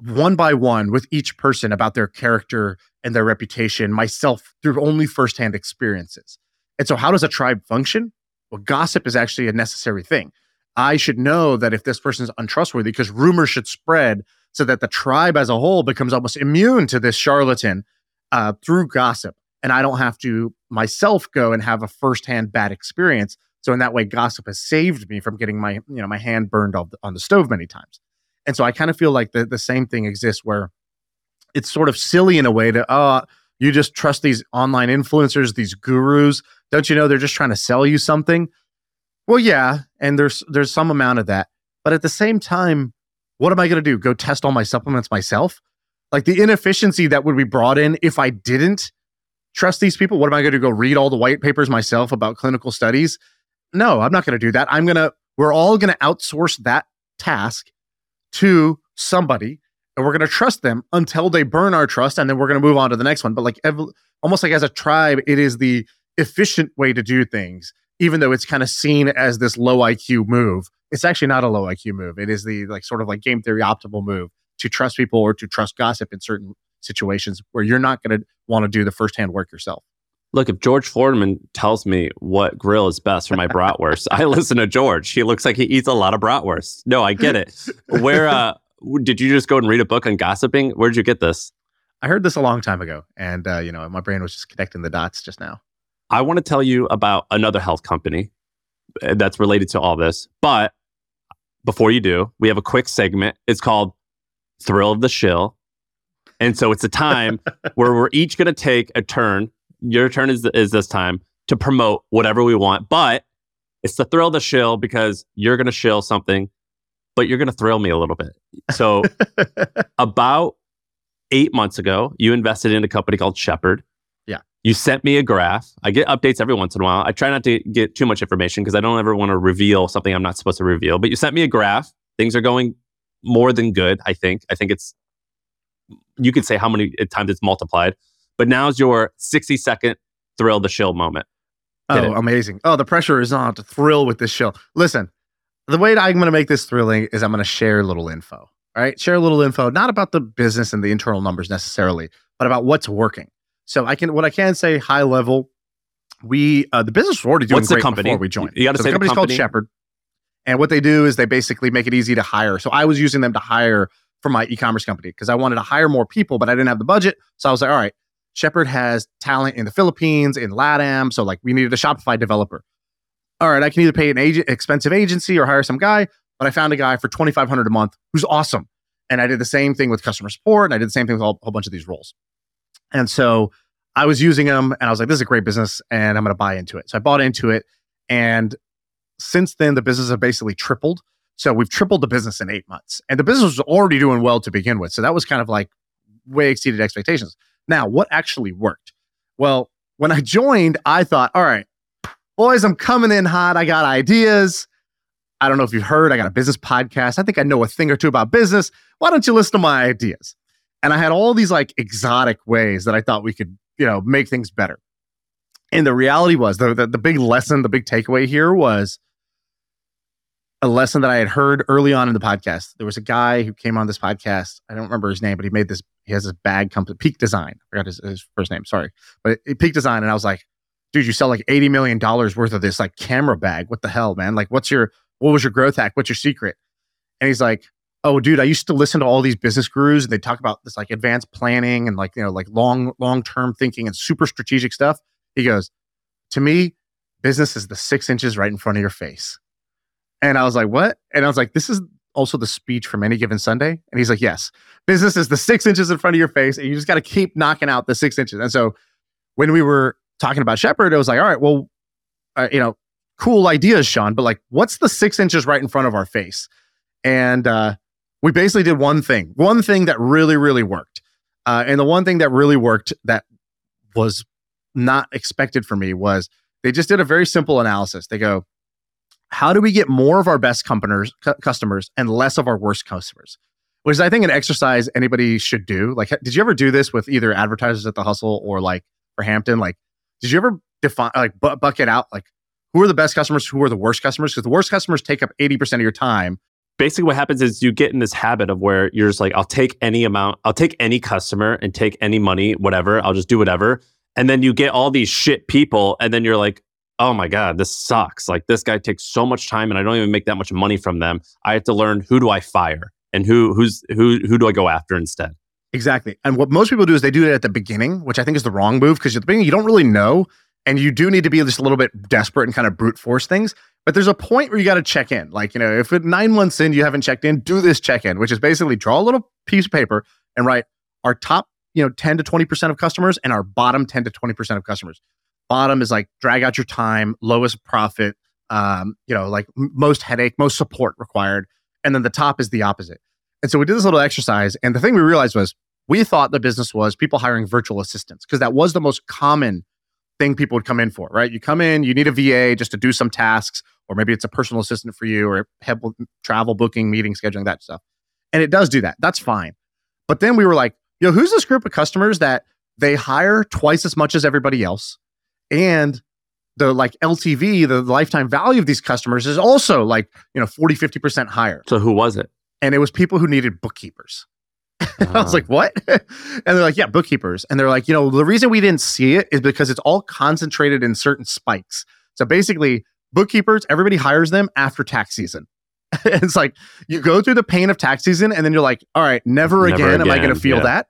Speaker 1: one by one with each person about their character and their reputation myself through only firsthand experiences. And so, how does a tribe function? Well, gossip is actually a necessary thing. I should know that if this person is untrustworthy, because rumors should spread so that the tribe as a whole becomes almost immune to this charlatan uh, through gossip. And I don't have to myself go and have a firsthand bad experience. So in that way, gossip has saved me from getting my you know my hand burned on the, on the stove many times. And so I kind of feel like the, the same thing exists where it's sort of silly in a way to, oh, you just trust these online influencers, these gurus. Don't you know they're just trying to sell you something? Well, yeah, and there's there's some amount of that. But at the same time, what am I going to do? Go test all my supplements myself? Like the inefficiency that would be brought in if I didn't trust these people. What am I going to go read all the white papers myself about clinical studies? No, I'm not going to do that. I'm going to we're all going to outsource that task to somebody and we're going to trust them until they burn our trust and then we're going to move on to the next one but like ev- almost like as a tribe it is the efficient way to do things even though it's kind of seen as this low IQ move, it's actually not a low IQ move. It is the like sort of like game theory optimal move to trust people or to trust gossip in certain situations where you're not going to want to do the firsthand work yourself.
Speaker 3: Look, if George Foreman tells me what grill is best for my bratwurst, I listen to George. He looks like he eats a lot of bratwurst. No, I get it. Where uh, did you just go and read a book on gossiping? Where did you get this?
Speaker 1: I heard this a long time ago, and uh, you know, my brain was just connecting the dots just now.
Speaker 3: I want to tell you about another health company uh, that's related to all this. But before you do, we have a quick segment. It's called Thrill of the Shill. And so it's a time where we're each going to take a turn. Your turn is, is this time to promote whatever we want. But it's the thrill of the shill because you're going to shill something, but you're going to thrill me a little bit. So about eight months ago, you invested in a company called Shepherd. You sent me a graph. I get updates every once in a while. I try not to get too much information because I don't ever want to reveal something I'm not supposed to reveal. But you sent me a graph. Things are going more than good, I think. I think it's, you could say how many times it's multiplied. But now's your 60 second thrill the shill moment.
Speaker 1: Oh,
Speaker 3: it.
Speaker 1: amazing. Oh, the pressure is on to thrill with this show. Listen, the way that I'm going to make this thrilling is I'm going to share a little info. All right. Share a little info, not about the business and the internal numbers necessarily, but about what's working. So I can, what I can say high level, we, uh, the business was already doing
Speaker 3: What's the
Speaker 1: great
Speaker 3: company?
Speaker 1: before we joined.
Speaker 3: You gotta
Speaker 1: So
Speaker 3: say
Speaker 1: the
Speaker 3: the
Speaker 1: company's called. Shepherd. And what they do is they basically make it easy to hire. So I was using them to hire for my e-commerce company because I wanted to hire more people, but I didn't have the budget. So I was like, all right, Shepherd has talent in the Philippines, in LATAM. So like we needed a Shopify developer. All right, I can either pay an agent, expensive agency or hire some guy, but I found a guy for 2500 a month who's awesome. And I did the same thing with customer support and I did the same thing with a whole bunch of these roles. And so I was using them and I was like, this is a great business and I'm going to buy into it. So I bought into it. And since then, the business has basically tripled. So we've tripled the business in eight months. And the business was already doing well to begin with. So that was kind of like way exceeded expectations. Now, what actually worked? Well, when I joined, I thought, all right, boys, I'm coming in hot. I got ideas. I don't know if you've heard, I got a business podcast. I think I know a thing or two about business. Why don't you listen to my ideas? And I had all these like exotic ways that I thought we could, you know, make things better. And the reality was the, the, the big lesson, the big takeaway here was a lesson that I had heard early on in the podcast. There was a guy who came on this podcast. I don't remember his name, but he made this, he has this bag company, Peak Design. I forgot his, his first name, sorry. But it, Peak Design. And I was like, dude, you sell like $80 million worth of this like camera bag. What the hell, man? Like, what's your, what was your growth hack? What's your secret? And he's like, oh, dude, I used to listen to all these business gurus and they talk about this like advanced planning and like, you know, like long, long term thinking and super strategic stuff. He goes, to me, business is the six inches right in front of your face. And I was like, what? And I was like, this is also the speech from any given Sunday. And he's like, yes, business is the six inches in front of your face. And you just got to keep knocking out the six inches. And so when we were talking about Shepherd, it was like, all right, well, uh, you know, cool ideas, Shaan, but like, what's the six inches right in front of our face? And uh, we basically did one thing, one thing that really, really worked. Uh, and the one thing that really worked that was not expected for me was they just did a very simple analysis. They go, how do we get more of our best companies, cu- customers and less of our worst customers? Which is, I think, an exercise anybody should do. Like, did you ever do this with either advertisers at the hustle or like for Hampton? Like, did you ever define, like, bu- bucket out, like, who are the best customers, who are the worst customers? Because the worst customers take up 80% of your time.
Speaker 3: Basically what happens is you get in this habit of where you're just like, I'll take any amount, I'll take any customer and take any money, whatever. I'll just do whatever. And then you get all these shit people, and then you're like, oh my God, this sucks. Like this guy takes so much time and I don't even make that much money from them. I have to learn who do I fire and who who's who who do I go after instead?
Speaker 1: Exactly. And what most people do is they do it at the beginning, which I think is the wrong move because at the beginning, you don't really know. And you do need to be just a little bit desperate and kind of brute force things. But there's a point where you got to check in. Like, you know, if nine months in you haven't checked in, do this check in, which is basically draw a little piece of paper and write our top, you know, 10 to 20% of customers and our bottom 10 to 20% of customers. Bottom is like drag out your time, lowest profit, um, you know, like most headache, most support required. And then the top is the opposite. And so we did this little exercise. And the thing we realized was we thought the business was people hiring virtual assistants because that was the most common thing people would come in for, right? You come in, you need a VA just to do some tasks, or maybe it's a personal assistant for you, or help with travel booking, meeting scheduling, that stuff. And it does do that. That's fine. But then we were like, yo, who's this group of customers that they hire twice as much as everybody else? And the like LTV, the lifetime value of these customers is also like, you know, 40, 50% higher.
Speaker 3: So who was it?
Speaker 1: And it was people who needed bookkeepers. I was like, what? and they're like, yeah, bookkeepers. And they're like, you know, the reason we didn't see it is because it's all concentrated in certain spikes. So basically, bookkeepers, everybody hires them after tax season. it's like you go through the pain of tax season and then you're like, all right, never,
Speaker 3: Never
Speaker 1: again, am I going to feel
Speaker 3: yeah.
Speaker 1: that.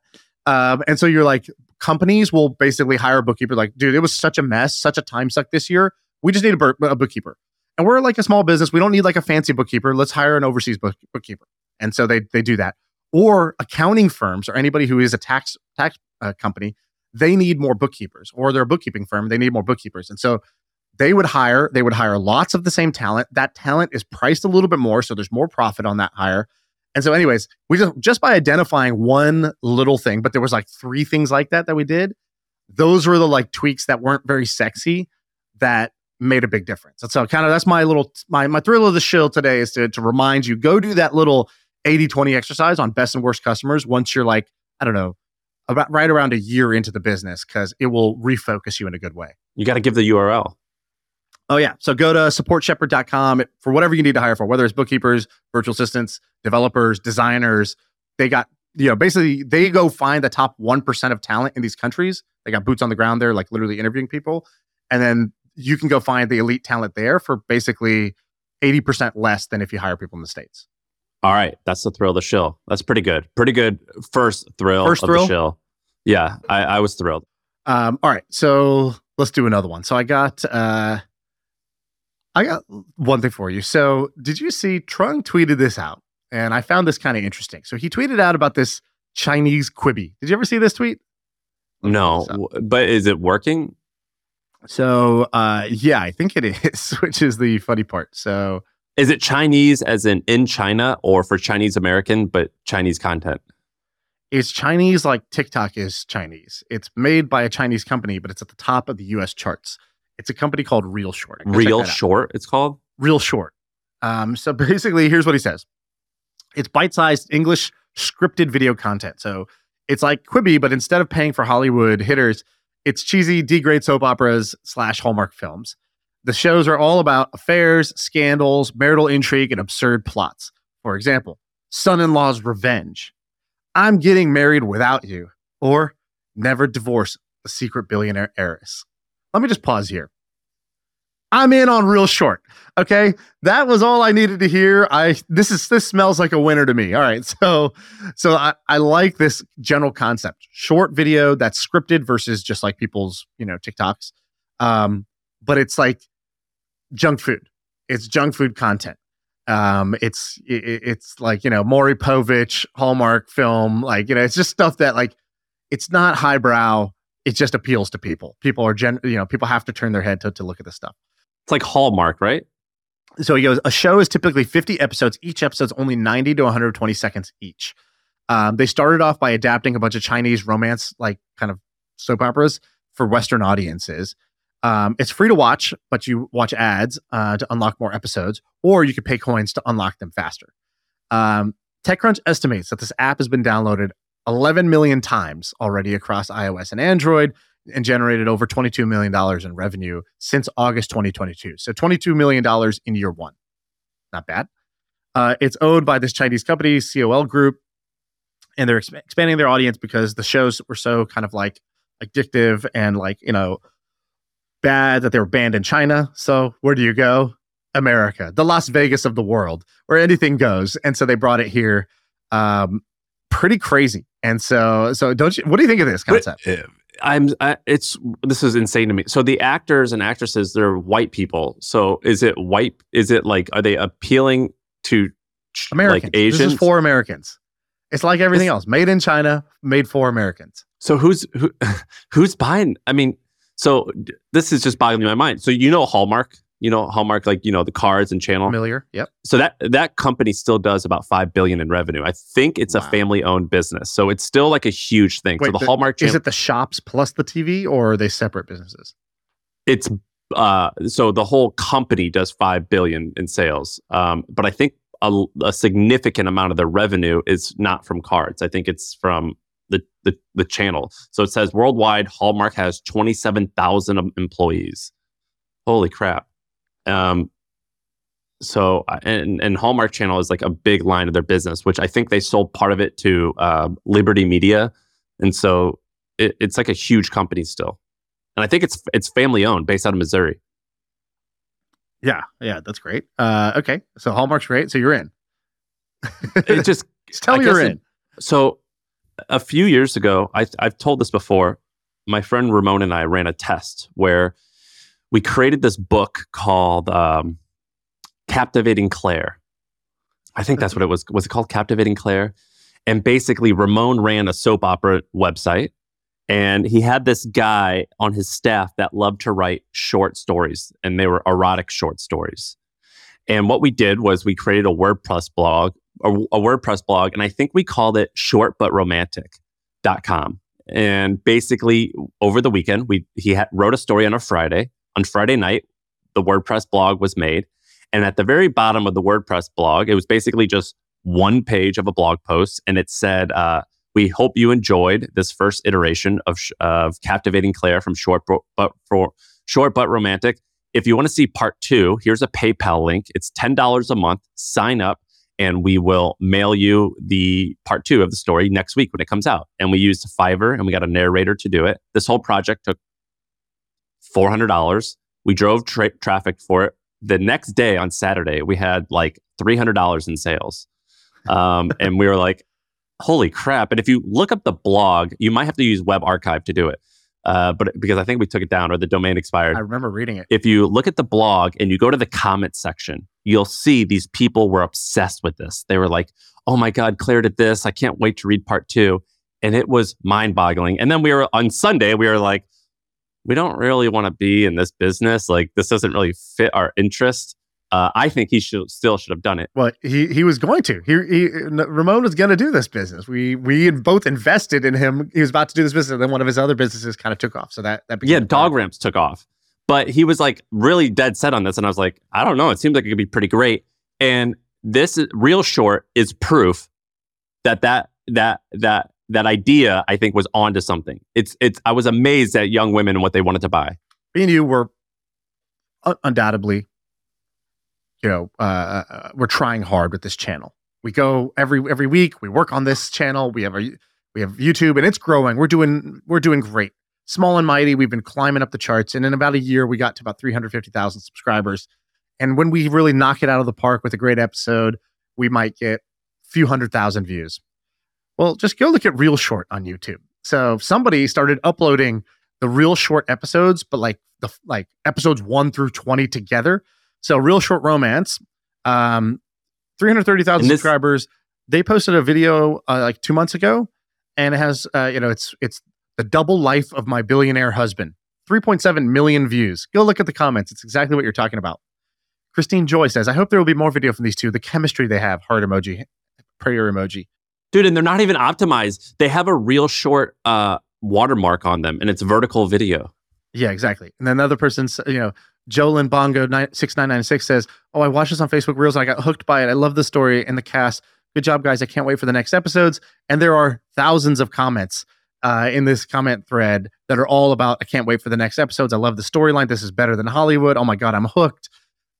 Speaker 1: Um, and so you're like, companies will basically hire a bookkeeper. Like, dude, it was such a mess, such a time suck this year. We just need a, bur- a bookkeeper. And we're like a small business. We don't need like a fancy bookkeeper. Let's hire an overseas book- bookkeeper. And so they they do that. Or accounting firms or anybody who is a tax tax uh, company, they need more bookkeepers. Or they're a bookkeeping firm, they need more bookkeepers. And so they would hire they would hire lots of the same talent. That talent is priced a little bit more, so there's more profit on that hire. And so, anyways, we just just by identifying one little thing, but there was like three things like that that we did. Those were the like tweaks that weren't very sexy that made a big difference. And so, kind of that's my little my my thrill of the show today is to to remind you go do that little 80-20 exercise on best and worst customers once you're like I don't know about right around a year into the business because it will refocus you in a good way.
Speaker 3: You got to give the URL.
Speaker 1: Oh yeah. So go to supportshepherd.com for whatever you need to hire for, whether it's bookkeepers, virtual assistants, developers, designers. They got, you know, basically they go find the top 1% of talent in these countries. They got boots on the ground there, like literally interviewing people. And then you can go find the elite talent there for basically 80% less than if you hire people in the States.
Speaker 3: All right, that's the thrill of the shill. That's pretty good. Pretty good first thrill
Speaker 1: First
Speaker 3: of
Speaker 1: thrill?
Speaker 3: the shill. Yeah, I, I was thrilled.
Speaker 1: Um, all right, so let's do another one. So I got uh I got one thing for you. So did you see Trung tweeted this out? And I found this kind of interesting. So he tweeted out about this Chinese Quibi. Did you ever see this tweet?
Speaker 3: No,
Speaker 1: So-
Speaker 3: but is it working?
Speaker 1: So uh yeah, I think it is, which is the funny part. So
Speaker 3: Is it Chinese as in in China or for Chinese American, but Chinese content?
Speaker 1: it's Chinese like TikTok is Chinese. It's made by a Chinese company, but it's at the top of the US charts. It's a company called ReelShort.
Speaker 3: Real short, it's called.
Speaker 1: ReelShort. Um, so basically, here's what he says: it's bite-sized English scripted video content. So it's like Quibi, but instead of paying for Hollywood hitters, it's cheesy D-grade soap operas slash Hallmark films. The shows are all about affairs, scandals, marital intrigue, and absurd plots. For example, Son-in-Law's Revenge, I'm Getting Married Without You, or Never Divorce the Secret Billionaire Heiress. Let me just pause here. I'm in on ReelShort. Okay. That was all I needed to hear. I this is this smells like a winner to me. All right. So so I, I like this general concept. Short video that's scripted versus just like people's, you know, TikToks. Um, but it's like junk food. It's junk food content. Um, it's i- i- it's like, you know, Maury Povich, Hallmark film, like, you know, it's just stuff that like it's not highbrow. It just appeals to people. People are gen you know, people have to turn their head to, to look at this stuff.
Speaker 3: It's like Hallmark, right?
Speaker 1: So he goes, a show is typically 50 episodes. Each episode's only 90 to 120 seconds each. Um, they started off by adapting a bunch of Chinese romance, like kind of soap operas for Western audiences. Um, it's free to watch, but you watch ads uh, to unlock more episodes, or you could pay coins to unlock them faster. Um, TechCrunch estimates that this app has been downloaded 11 million times already across iOS and Android and generated over $22 million in revenue since August 2022. So $22 million in year one. Not bad. Uh, it's owned by this Chinese company, COL Group, and they're exp- expanding their audience because the shows were so kind of like addictive and like, you know, bad that they were banned in China. So where do you go? America, the Las Vegas of the world, where anything goes. And so they brought it here. Um, pretty crazy. And so, so don't you? What do you think of this
Speaker 3: But,
Speaker 1: concept?
Speaker 3: uh, I'm. I, it's this is insane to me. So the actors and actresses, they're white people. So is it white? Is it like are they appealing to
Speaker 1: Americans.
Speaker 3: like Asians?
Speaker 1: This is for Americans. It's like everything
Speaker 3: It's-
Speaker 1: else, made in China, made for Americans.
Speaker 3: So who's who? Who's buying? I mean, so this is just boggling my mind. So you know Hallmark, you know Hallmark, like you know the cards and channel.
Speaker 1: Familiar? Yep.
Speaker 3: So that that company still does about five billion in revenue. I think it's a family-owned business, so it's still like a huge thing. so the,
Speaker 1: the-
Speaker 3: Hallmark
Speaker 1: Is it the shops plus the TV, or are they separate businesses?
Speaker 3: it's uh, so the whole company does five billion in sales. Um, but I think a, a significant amount of their revenue is not from cards. I think it's from the, the channel. So it says worldwide, Hallmark has twenty seven thousand employees. holy crap. Um, so uh, and and Hallmark Channel is like a big line of their business, which I think they sold part of it to uh, Liberty Media, and so it, it's like a huge company still, and I think it's it's family owned, based out of Missouri.
Speaker 1: Yeah, yeah, that's great. Uh, okay, so Hallmark's great. So you're in.
Speaker 3: It just
Speaker 1: Just tell
Speaker 3: I
Speaker 1: me you're
Speaker 3: guess it-
Speaker 1: in.
Speaker 3: So a few years ago, I, I've told this before. My friend Ramon and I ran a test where we created this book called um, Captivating Claire. I think that's what it was. Was it called Captivating Claire? And basically, Ramon ran a soap opera website. And he had this guy on his staff that loved to write short stories, and they were erotic short stories. And what we did was we created a WordPress blog a, a WordPress blog, and I think we called it shortbutromantic.com. And basically, over the weekend, we he had, wrote a story on a Friday. On Friday night, the WordPress blog was made, and at the very bottom of the WordPress blog, it was basically just one page of a blog post, and it said, uh, "We hope you enjoyed this first iteration of sh- of captivating Claire from Short but for Short but Romantic." If you want to see part two, here's a PayPal link. It's $10 a month. Sign up and we will mail you the part two of the story next week when it comes out. And we used Fiverr and we got a narrator to do it. This whole project took $400. We drove tra- traffic for it. The next day on Saturday, we had like $300 in sales. Um, and we were like, holy crap. And if you look up the blog, you might have to use Web Archive to do it. Uh, but because I think we took it down or the domain expired
Speaker 1: I remember reading it.
Speaker 3: if you look at the blog and you go to the comment section, you'll see these people were obsessed with this. They were like, oh my God, Claire did this. I can't wait to read part two. And it was mind boggling. And then we were on Sunday, we were like, we don't really want to be in this business. Like, this doesn't really fit our interest. Uh, I think he should still should have done it.
Speaker 1: Well, he he was going to. He, he Ramon was going to do this business. We we both invested in him. He was about to do this business, and then one of his other businesses kind of took off. So that that
Speaker 3: Yeah, dog ramps took off. But he was like really dead set on this. And I was like, I don't know. It seems like it could be pretty great. And this is, ReelShort is proof that that that that that idea I think was onto something. It's it's I was amazed at young women and what they wanted to buy.
Speaker 1: Me and you were undoubtedly, you know, uh, uh, we're trying hard with this channel. We go every every week. We work on this channel. We have a we have YouTube, and it's growing. We're doing we're doing great. Small and mighty. We've been climbing up the charts, and in about a year, we got to about three hundred fifty thousand subscribers. And when we really knock it out of the park with a great episode, we might get a few hundred thousand views. Well, just go look at ReelShort on YouTube. So somebody started uploading the ReelShort episodes, but like the like episodes one through twenty together. So ReelShort romance, um, three hundred thirty thousand
Speaker 3: this-
Speaker 1: subscribers. They posted a video uh, like two months ago, and it has uh, you know it's it's the double life of my billionaire husband. Three point seven million views. Go look at the comments. It's exactly what you're talking about. Christine Joy says, "I hope there will be more video from these two. The chemistry they have. Heart emoji, prayer emoji.
Speaker 3: Dude, and they're not even optimized. They have a ReelShort uh watermark on them and it's vertical video.
Speaker 1: Yeah, exactly. And then another person's, you know, Jolyn Bongo six nine nine six says, "Oh, I watched this on Facebook Reels and I got hooked by it. I love the story and the cast. Good job, guys. I can't wait for the next episodes." And there are thousands of comments uh, in this comment thread that are all about, "I can't wait for the next episodes. I love the storyline. This is better than Hollywood. Oh my god, I'm hooked.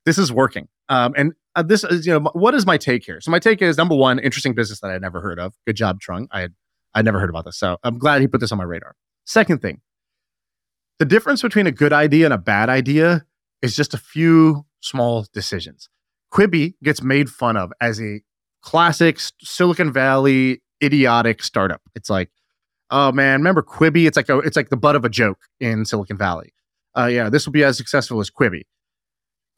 Speaker 1: This is working." Um, and uh, this is, you know, what is my take here? So my take is number one, interesting business that I never heard of. Good job, Trung. I had I'd never heard about this, so I'm glad he put this on my radar. Second thing, the difference between a good idea and a bad idea is just a few small decisions. Quibi gets made fun of as a classic Silicon Valley idiotic startup. It's like, oh man, remember Quibi? It's like a, it's like the butt of a joke in Silicon Valley. Uh, yeah, this will be as successful as Quibi.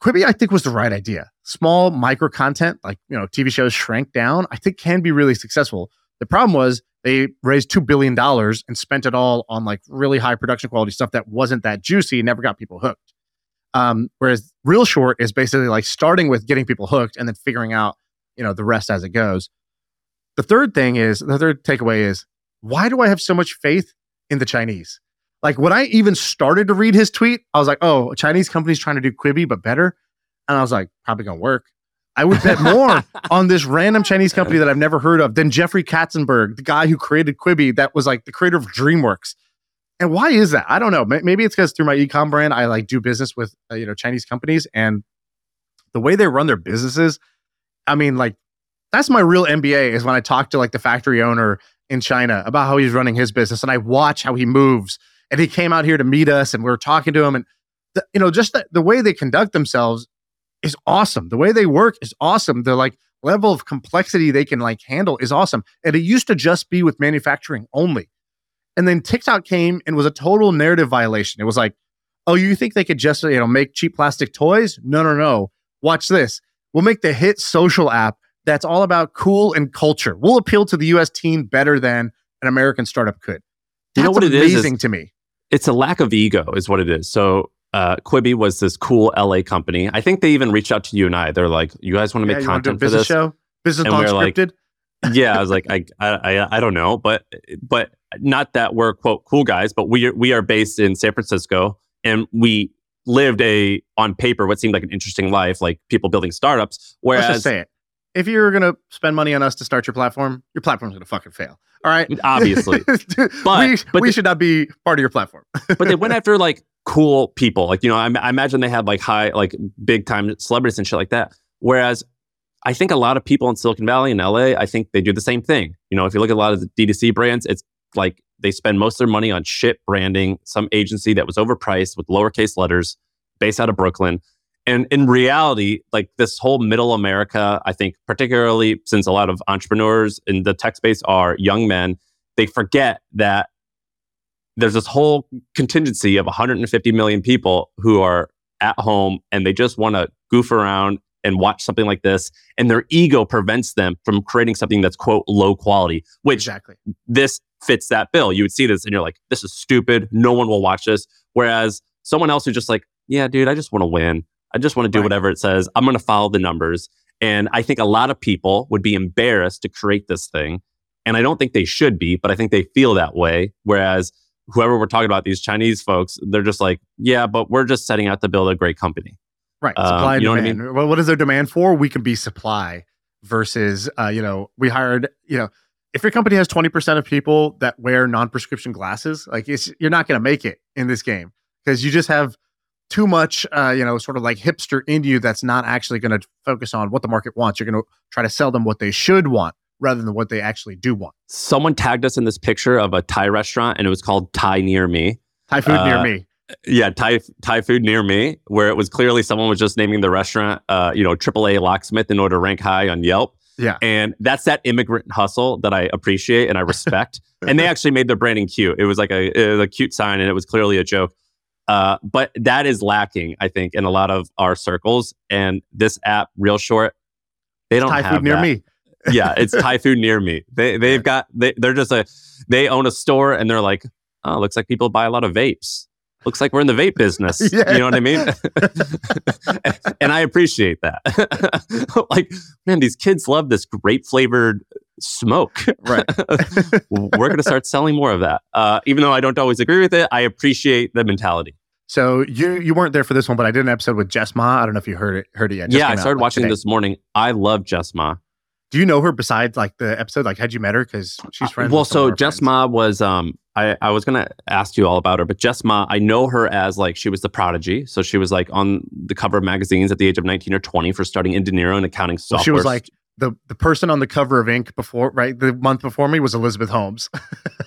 Speaker 1: Quibi, I think, was the right idea. Small micro content, like you know, TV shows shrank down, I think can be really successful. The problem was they raised two billion dollars and spent it all on like really high production quality stuff that wasn't that juicy, never got people hooked. Um, whereas ReelShort is basically like starting with getting people hooked and then figuring out, you know, the rest as it goes. The third thing is the third takeaway is why do I have so much faith in the Chinese? Like when I even started to read his tweet, I was like, oh, a Chinese company's trying to do Quibi, but better. And I was like, probably gonna work. I would bet more on this random Chinese company that I've never heard of than Jeffrey Katzenberg, the guy who created Quibi, that was like the creator of DreamWorks. And why is that? I don't know. Maybe it's because through my ecom brand, I like do business with uh, you know Chinese companies, and the way they run their businesses. I mean, like that's my real MBA is when I talk to like the factory owner in China about how he's running his business, and I watch how he moves. And he came out here to meet us, and we are talking to him, and the, you know, just the, the way they conduct themselves is awesome. The way they work is awesome. The like level of complexity they can like handle is awesome. And it used to just be with manufacturing only. And then TikTok came and was a total narrative violation. It was like, oh, you think they could just, you know, make cheap plastic toys? No, no, no. Watch this. We'll make the hit social app that's all about cool and culture. We'll appeal to the US teen better than an American startup could. That's
Speaker 3: you know what
Speaker 1: amazing
Speaker 3: it is, is
Speaker 1: to me.
Speaker 3: It's a lack of ego, is what it is. So uh, Quibi was this cool LA company. I think they even reached out to you and I. They're like, "You guys want to
Speaker 1: Yeah,
Speaker 3: make
Speaker 1: you do a
Speaker 3: content for
Speaker 1: business
Speaker 3: this?"
Speaker 1: show, business
Speaker 3: And like-
Speaker 1: non-scripted.
Speaker 3: Yeah, I was like, I, I, I, I don't know, but, but not that we're quote cool guys, but we are, we are based in San Francisco, and we lived a on paper what seemed like an interesting life, like people building startups.
Speaker 1: Let's just
Speaker 3: Whereas,
Speaker 1: say it. If you're gonna spend money on us to start your platform, your platform's gonna fucking fail. All right.
Speaker 3: Mm, obviously,
Speaker 1: But, we,
Speaker 3: but
Speaker 1: we should not be part of your platform.
Speaker 3: but they went after like cool people. Like, you know, I, I imagine they had like high, like big time celebrities and shit like that. Whereas I think a lot of people in Silicon Valley and LA, I think they do the same thing. You know, if you look at a lot of the D2C brands, it's like they spend most of their money on shit branding, some agency that was overpriced with lowercase letters based out of Brooklyn. And in reality, like this whole middle America, I think, particularly since a lot of entrepreneurs in the tech space are young men, they forget that there's this whole contingency of 150 million people who are at home and they just want to goof around and watch something like this and their ego prevents them from creating something that's quote low quality which
Speaker 1: exactly.
Speaker 3: this fits that bill. You would see this and you're like this is stupid. No one will watch this. Whereas someone else who's just like yeah dude i just want to win. I just want to do
Speaker 1: Right.
Speaker 3: whatever it says. I'm going to follow the numbers. And i think a lot of people would be embarrassed to create this thing and i don't think they should be but i think they feel that way. Whereas whoever we're talking about these chinese folks they're just like yeah but we're just setting out to build a great company
Speaker 1: Right.
Speaker 3: Um,
Speaker 1: Supply and
Speaker 3: you know what I
Speaker 1: demand. Well, what is their demand for? We can be supply versus, uh, you know, we hired, you know, if your company has 20% of people that wear non-prescription glasses, like it's, you're not going to make it in this game because you just have too much, uh, you know, sort of like hipster in you that's not actually going to focus on what the market wants. You're going to try to sell them what they should want rather than what they actually do want.
Speaker 3: someone tagged us in this picture of a thai restaurant and it was called thai near me
Speaker 1: Thai food near
Speaker 3: Uh,
Speaker 1: me.
Speaker 3: Yeah, Thai Thai food near me, where it was clearly someone was just naming the restaurant, uh, you know, AAA locksmith in order to rank high on Yelp.
Speaker 1: Yeah.
Speaker 3: And that's that immigrant hustle that I appreciate and I respect. and they actually made their branding cute. It was like a, it was a cute sign and it was clearly a joke. Uh, but that is lacking, I think, in a lot of our circles. And this app, ReelShort, they don't
Speaker 1: Thai
Speaker 3: have
Speaker 1: food near
Speaker 3: that.
Speaker 1: me.
Speaker 3: yeah, it's Thai food near me. They they've got they they're just a they own a store and they're like, oh, looks like people buy a lot of vapes. Looks like we're in the vape business.
Speaker 1: Yeah.
Speaker 3: You know what I mean? and I appreciate that. like, man, these kids love this grape flavored smoke.
Speaker 1: Right.
Speaker 3: we're gonna start selling more of that. Uh, even though I don't always agree with it, I appreciate the mentality.
Speaker 1: So you you weren't there for this one, but I did an episode with Jess Mah. I don't know if you heard it heard it yet. Just
Speaker 3: yeah, I
Speaker 1: out,
Speaker 3: started
Speaker 1: like,
Speaker 3: watching this morning. I love Jess Mah.
Speaker 1: Do you know her besides like the episode? Like, had you met her? Because she's friends.
Speaker 3: Uh, Well, so Jess
Speaker 1: friends.
Speaker 3: Ma was um I, I was gonna ask you all about her, but Jess Mah, I know her as like she was the prodigy. So she was like on the cover of magazines at the age of 19 or 20 for starting inDinero and accounting software.
Speaker 1: Well, she was like the the person on the cover of Inc before, right? The month before me was Elizabeth Holmes.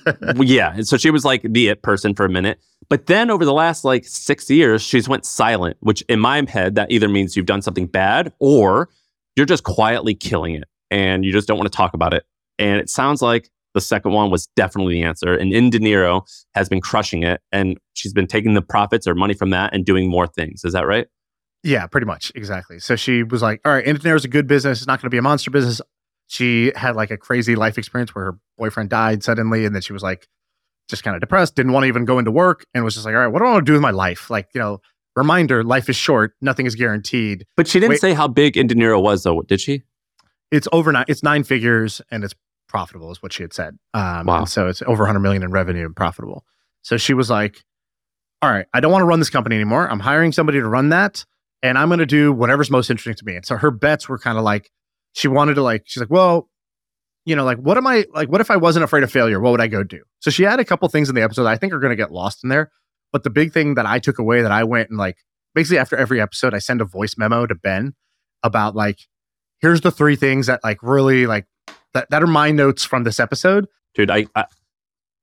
Speaker 3: Well, yeah. And so she was like the it person for a minute. But then over the last like six years, she's went silent, which in my head, that either means you've done something bad or you're just quietly killing it and you just don't want to talk about it. And it sounds like the second one was definitely the answer. And inDinero has been crushing it. And she's been taking the profits or money from that and doing more things. Is that right?
Speaker 1: yeah, pretty much exactly. So she was like, "All right, Internet is a good business. It's not going to be a monster business." She had like a crazy life experience where her boyfriend died suddenly, and then she was like, just kind of depressed, didn't want to even go into work, and was just like, "All right, what do I want to do with my life?" Like, you know, reminder: life is short. Nothing is guaranteed.
Speaker 3: But she didn't
Speaker 1: Wait.
Speaker 3: say how big inDinero was, though, did she?
Speaker 1: It's over nine it's nine figures and it's profitable is what she had said um
Speaker 3: Wow.
Speaker 1: so it's over 100 million in revenue and profitable so she was like all right i don't want to run this company anymore i'm hiring somebody to run that and i'm going to do whatever's most interesting to me and so her bets were kind of like she wanted to like she's like well you know, like what am I like? What if I wasn't afraid of failure? What would I go do? So she had a couple things in the episode that I think are going to get lost in there. But the big thing that I took away that I went and like basically after every episode, I send a voice memo to Ben about like, here's the three things that like really like that, that are my notes from this episode.
Speaker 3: Dude, I, I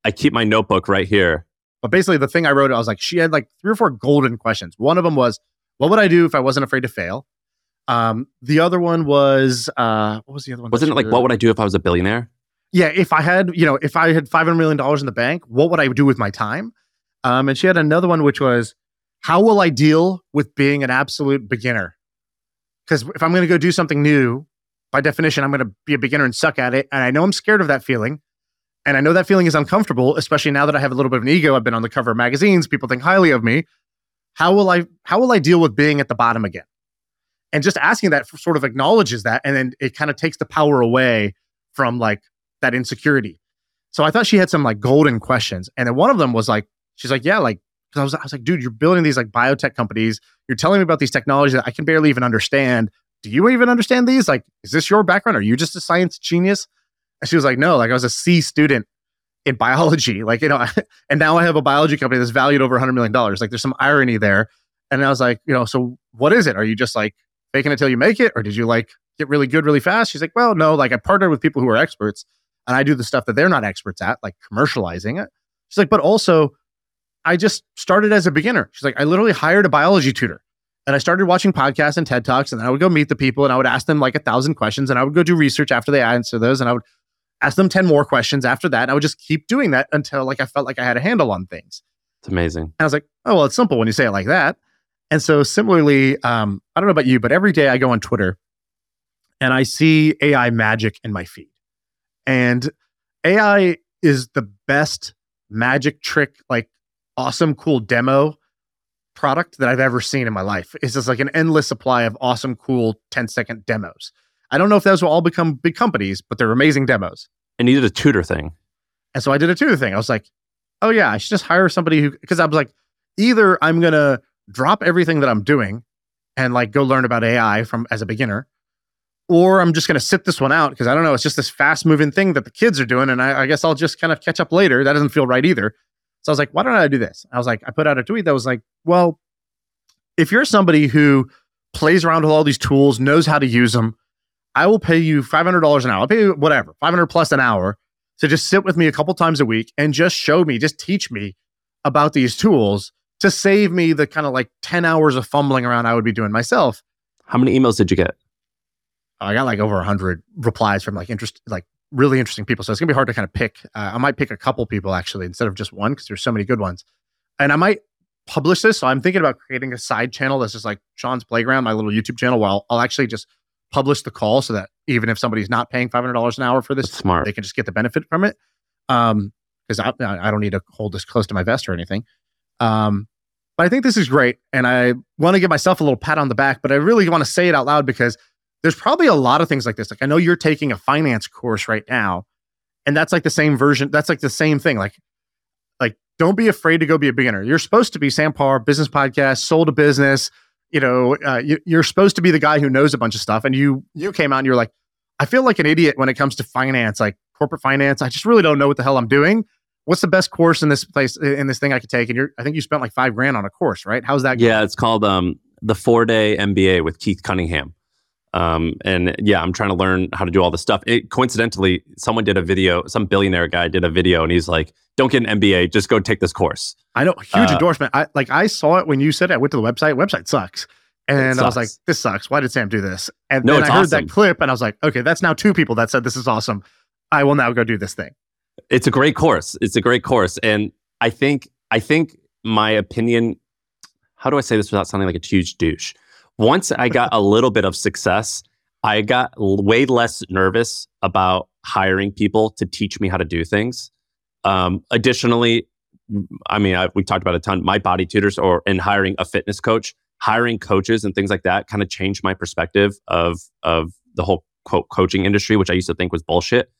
Speaker 3: I keep my notebook right here.
Speaker 1: But basically, the thing I wrote, I was like, she had like three or four golden questions. One of them was, what would I do if I wasn't afraid to fail? Um, the other one was, uh, what was the other one?
Speaker 3: Wasn't it like, what would I do if I was a billionaire?
Speaker 1: Yeah, if I had, you know, if I had five hundred million dollars in the bank, what would I do with my time? Um, and she had another one which was, how will I deal with being an absolute beginner? Because if I'm going to go do something new, by definition, I'm going to be a beginner and suck at it. And I know I'm scared of that feeling. And I know that feeling is uncomfortable, especially now that I have a little bit of an ego. I've been on the cover of magazines. People think highly of me. How will I how will I deal with being at the bottom again? And just asking that sort of acknowledges that. And then it kind of takes the power away from like that insecurity. So I thought she had some like golden questions. And then one of them was like, she's like, yeah, like, because I was, I was like, dude, you're building these like biotech companies. You're telling me about these technologies that I can barely even understand. Do you even understand these? Like, is this your background? Are you just a science genius? And she was like, no, like I was a C student in biology. Like, you know, and now I have a biology company that's valued over $100 million. Like, there's some irony there. And I was like, you know, so what is it? Are you just like faking it till you make it? Or did you like get really good really fast? She's like, well, no, like I partnered with people who are experts and I do the stuff that they're not experts at, like commercializing it. She's like, but also, I just started as a beginner. She's like, I literally hired a biology tutor and I started watching podcasts and TED Talks, and then I would go meet the people and I would ask them like a thousand questions, and I would go do research after they answer those, and I would ask them 10 more questions after that. And I would just keep doing that until like I felt like I had a handle on things.
Speaker 3: It's amazing.
Speaker 1: And I was like, oh, well, it's simple when you say it like that. And so similarly, um, I don't know about you, but every day I go on Twitter and I see AI magic in my feed. And AI is the best magic trick, like awesome, cool demo product that I've ever seen in my life. It's just like an endless supply of awesome, cool 10 second demos. I don't know if those will all become big companies, but they're amazing demos.
Speaker 3: And you did a tutor thing.
Speaker 1: And so I did a tutor thing. I was like, oh yeah, I should just hire somebody who, because I was like, either I'm going to drop everything that I'm doing and like go learn about AI from as a beginner, or I'm just going to sit this one out because I don't know. It's just this fast moving thing that the kids are doing. And I, I guess I'll just kind of catch up later. That doesn't feel right either. So I was like, why don't I do this? I was like, I put out a tweet that was like, well, if you're somebody who plays around with all these tools, knows how to use them, I will pay you $500 an hour. I'll pay you whatever, 500 plus an hour to just sit with me a couple times a week and just show me, just teach me about these tools to save me the kind of like 10 hours of fumbling around I would be doing myself.
Speaker 3: How many emails did you get?
Speaker 1: I got like over 100 replies from like interest, like really interesting people. So it's gonna be hard to kind of pick. Uh, I might pick a couple people actually instead of just one because there's so many good ones. And I might publish this. So I'm thinking about creating a side channel that's just like Shaan's Playground, my little YouTube channel, where I'll, I'll actually just publish the call so that even if somebody's not paying $500 an hour for this,
Speaker 3: That's smart.
Speaker 1: they can just get the benefit from it. Um, because I, I don't need to hold this close to my vest or anything. Um, but I think this is great. And I want to give myself a little pat on the back, but I really want to say it out loud because there's probably a lot of things like this. Like I know you're taking a finance course right now, and that's like the same version. That's like the same thing. Like, like don't be afraid to go be a beginner. You're supposed to be Sam Parr, business podcast, sold a business, you know, uh, you, you're supposed to be the guy who knows a bunch of stuff. And you you came out and you're like, I feel like an idiot when it comes to finance, like corporate finance. I just really don't know what the hell I'm doing. What's the best course in this place in this thing I could take? And you're, I think you spent like five grand on a course, right? How's that?
Speaker 3: Yeah, it's called um, the four day MBA with Keith Cunningham. Um, and yeah, I'm trying to learn how to do all this stuff. It, coincidentally, someone did a video, some billionaire guy did a video, and he's like, "Don't get an MBA, just go take this course."
Speaker 1: I know, huge
Speaker 3: Uh,
Speaker 1: endorsement. I like I saw it when you said it. I went to the website. Website sucks. And I was like, this sucks. Why did Sam do this? And
Speaker 3: No,
Speaker 1: then I heard
Speaker 3: awesome.
Speaker 1: that clip and I was like, okay, that's now two people that said this is awesome. I will now go do this thing.
Speaker 3: It's a great course. It's a great course, and I think I think my opinion. How do I say this without sounding like a huge douche? Once I got a little bit of success, I got way less nervous about hiring people to teach me how to do things. Um, additionally, I mean, I, we talked about a ton. My body tutors, or in hiring a fitness coach, hiring coaches and things like that, kind of changed my perspective of of the whole quote coaching industry, which I used to think was bullshit.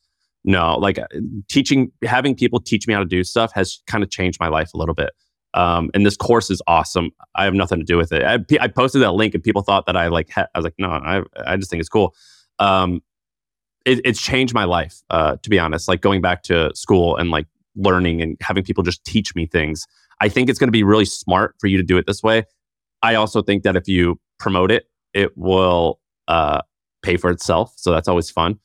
Speaker 3: No, like uh, teaching, having people teach me how to do stuff has kind of changed my life a little bit. Um, and this course is awesome. I have nothing to do with it. I, I posted that link and people thought that I like, I was like, no, I, I just think it's cool. Um, it, it's changed my life. Uh, to be honest, like going back to school and like learning and having people just teach me things. I think it's going to be really smart for you to do it this way. I also think that if you promote it, it will uh, pay for itself. So that's always fun.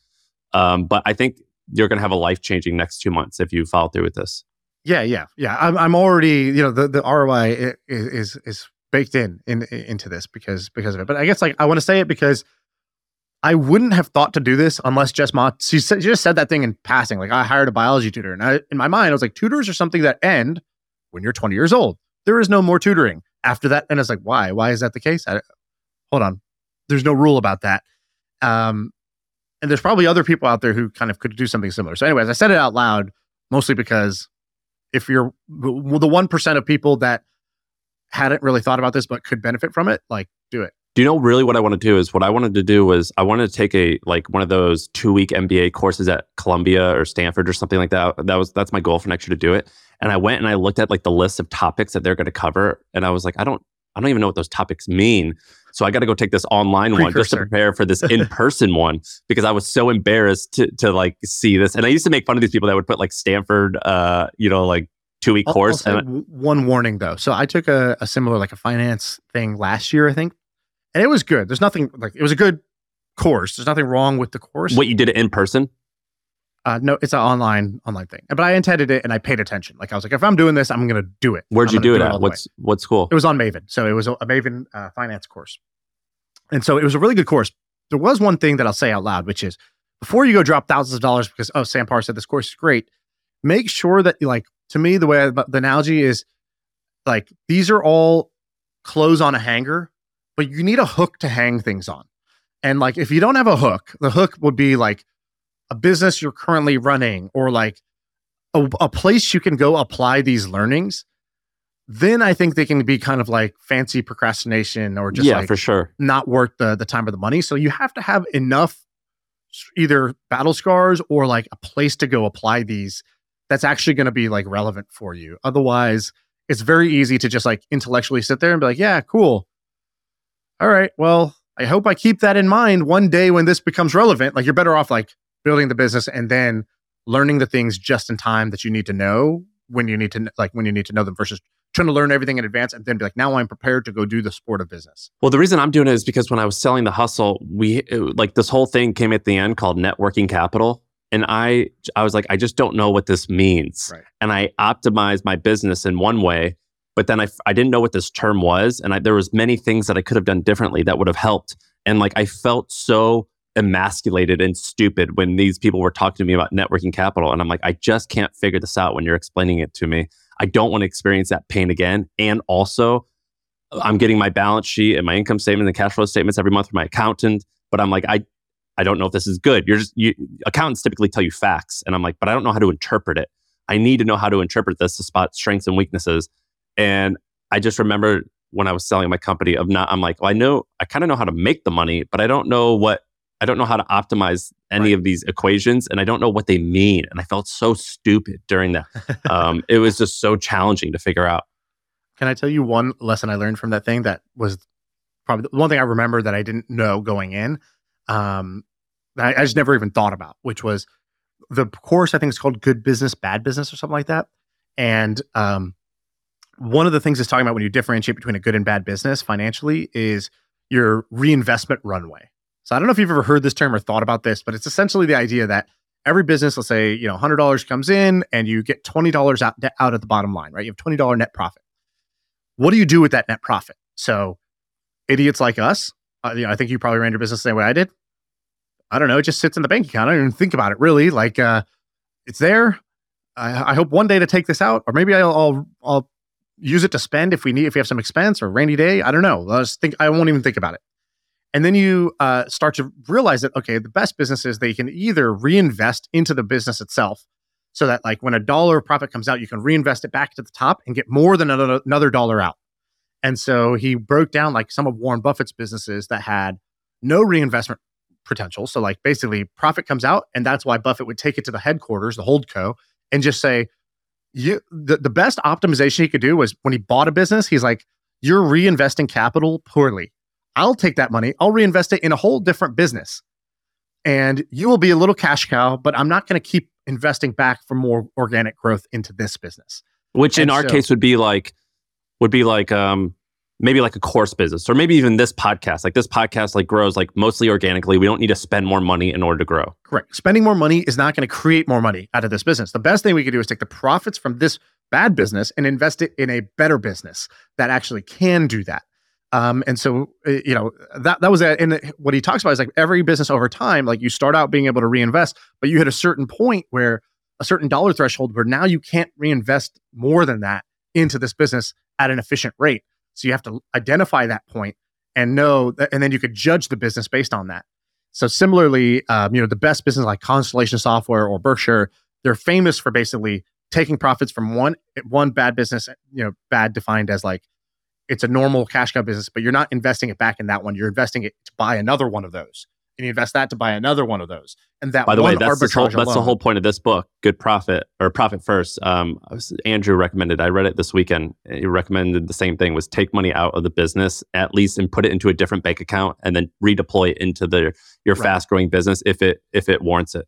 Speaker 3: Um, but I think you're going to have a life changing next two months if you follow through with this.
Speaker 1: Yeah, yeah, yeah. I'm, I'm already, you know, the, the ROI is, is, is baked in, in into this because because of it. But I guess like I want to say it because I wouldn't have thought to do this unless Jess Mah she, said, she just said that thing in passing. Like I hired a biology tutor, and I, in my mind I was like, tutors are something that end when you're 20 years old. There is no more tutoring after that. And it's like, why? Why is that the case? I, hold on, there's no rule about that. Um, and there's probably other people out there who kind of could do something similar. So, anyways, I said it out loud mostly because if you're the one percent of people that hadn't really thought about this but could benefit from it, like do it.
Speaker 3: Do you know really what I want to do is what I wanted to do was I wanted to take a like one of those two week MBA courses at Columbia or Stanford or something like that. That was that's my goal for next year to do it. And I went and I looked at like the list of topics that they're going to cover, and I was like, I don't I don't even know what those topics mean. So I got to go take this online Precursor. one just to prepare for this in person one because I was so embarrassed to to like see this. And I used to make fun of these people that would put like Stanford, uh, you know, like two week course.
Speaker 1: and one warning though. So I took a, a similar like a finance thing last year, I think, and it was good. There's nothing like it was a good course. There's nothing wrong with the course.
Speaker 3: What you did it in person?
Speaker 1: Uh, no, it's an online online thing. But I intended it and I paid attention. Like I was like, if I'm doing this, I'm going to do it.
Speaker 3: Where'd
Speaker 1: I'm
Speaker 3: you do it
Speaker 1: do
Speaker 3: at? What's what school?
Speaker 1: It was on Maven. So it was a, a Maven uh, finance course, and so it was a really good course. There was one thing that I'll say out loud, which is before you go drop thousands of dollars because oh Sam Parr said this course is great. Make sure that you like to me the way I, the analogy is like these are all clothes on a hanger but you need a hook to hang things on. And like if you don't have a hook, the hook would be like a business you're currently running or like a, a place you can go apply these learnings. Then I think they can be kind of like fancy procrastination or just
Speaker 3: yeah,
Speaker 1: like
Speaker 3: for sure,
Speaker 1: not worth the the time or the money. So you have to have enough either battle scars or like a place to go apply these that's actually going to be like relevant for you. Otherwise, it's very easy to just like intellectually sit there and be like, yeah, cool all right, well, I hope I keep that in mind one day when this becomes relevant. Like you're better off like building the business and then learning the things just in time that you need to know when you need to like when you need to know them versus trying to learn everything in advance and then be like now i'm prepared to go do the sport of business.
Speaker 3: Well the reason i'm doing it is because when i was selling the hustle we it, like this whole thing came at the end called net working capital. And i i was like i just don't know what this means.
Speaker 1: Right.
Speaker 3: and i optimized my business in one way but then I, I didn't know what this term was. And I, there was many things that i could have done differently that would have helped. And like i felt so emasculated and stupid when these people were talking to me about net working capital. And i'm like i just can't figure this out when you're explaining it to me. I don't want to experience that pain again. And also i'm getting my balance sheet and my income statement and cash flow statements every month from my accountant. But i'm like i i don't know if this is good. You're just you accountants typically tell you facts. And i'm like but i don't know how to interpret it. I need to know how to interpret this to spot strengths and weaknesses. And I just remember when I was selling my company of not, I'm like, well, I know, I kind of know how to make the money, but I don't know what, I don't know how to optimize any right. of these equations and I don't know what they mean. And I felt so stupid during that. um, it was just so challenging to figure out.
Speaker 1: Can I tell you one lesson I learned from that thing that was probably the one thing I remember that I didn't know going in? Um, I, I just never even thought about, which was the course, I think it's called Good Business, Bad Business or something like that. And um, one of the things it's talking about when you differentiate between a good and bad business financially is your reinvestment runway. So I don't know if you've ever heard this term or thought about this, but it's essentially the idea that every business, let's say, you know, $100 comes in and you get $20 out, out at the bottom line, right? You have $20 net profit. What do you do with that net profit? So idiots like us, uh, you know, I think you probably ran your business the same way I did. I don't know. It just sits in the bank account. I don't even think about it really. Like, uh, it's there. I, I hope one day to take this out, or maybe I'll, I'll, I'll use it to spend if we need if we have some expense or rainy day. I don't know. I just think I won't even think about it. And then you uh, start to realize that okay, the best business businesses they can either reinvest into the business itself, so that like when a dollar of profit comes out, you can reinvest it back to the top and get more than another, another dollar out. And so he broke down like some of Warren Buffett's businesses that had no reinvestment potential. So like basically profit comes out, and that's why Buffett would take it to the headquarters, the hold co, and just say, you the, the best optimization he could do was when he bought a business, he's like, You're reinvesting capital poorly. I'll take that money, I'll reinvest it in a whole different business. and you will be a little cash cow, but I'm not going to keep investing back for more organic growth into this business.
Speaker 3: Which in
Speaker 1: And
Speaker 3: our
Speaker 1: so-
Speaker 3: case would be like would be like um maybe like a course business or maybe even this podcast. Like this podcast like grows like mostly organically. We don't need to spend more money in order to grow.
Speaker 1: Correct. Spending more money is not going to create more money out of this business. The best thing we could do is take the profits from this bad business and invest it in a better business that actually can do that. Um, and so, uh, you know, that that was a, and what he talks about is like every business over time, like you start out being able to reinvest, but you hit a certain point where a certain dollar threshold where now you can't reinvest more than that into this business at an efficient rate. So you have to identify that point and know that, and then you could judge the business based on that. So similarly, um, you know, the best business like Constellation Software or Berkshire, they're famous for basically taking profits from one one bad business, you know, bad defined as like it's a normal cash cow business, but you're not investing it back in that one. You're investing it to buy another one of those. And you invest that to buy another one of those. And that
Speaker 3: By the way, that's, the whole, that's the whole point of this book, Good Profit or Profit First. Um, Andrew recommended. I read it this weekend. He recommended the same thing: was take money out of the business at least and put it into a different bank account, and then redeploy it into the your
Speaker 1: Right.
Speaker 3: fast growing business if it if it warrants it.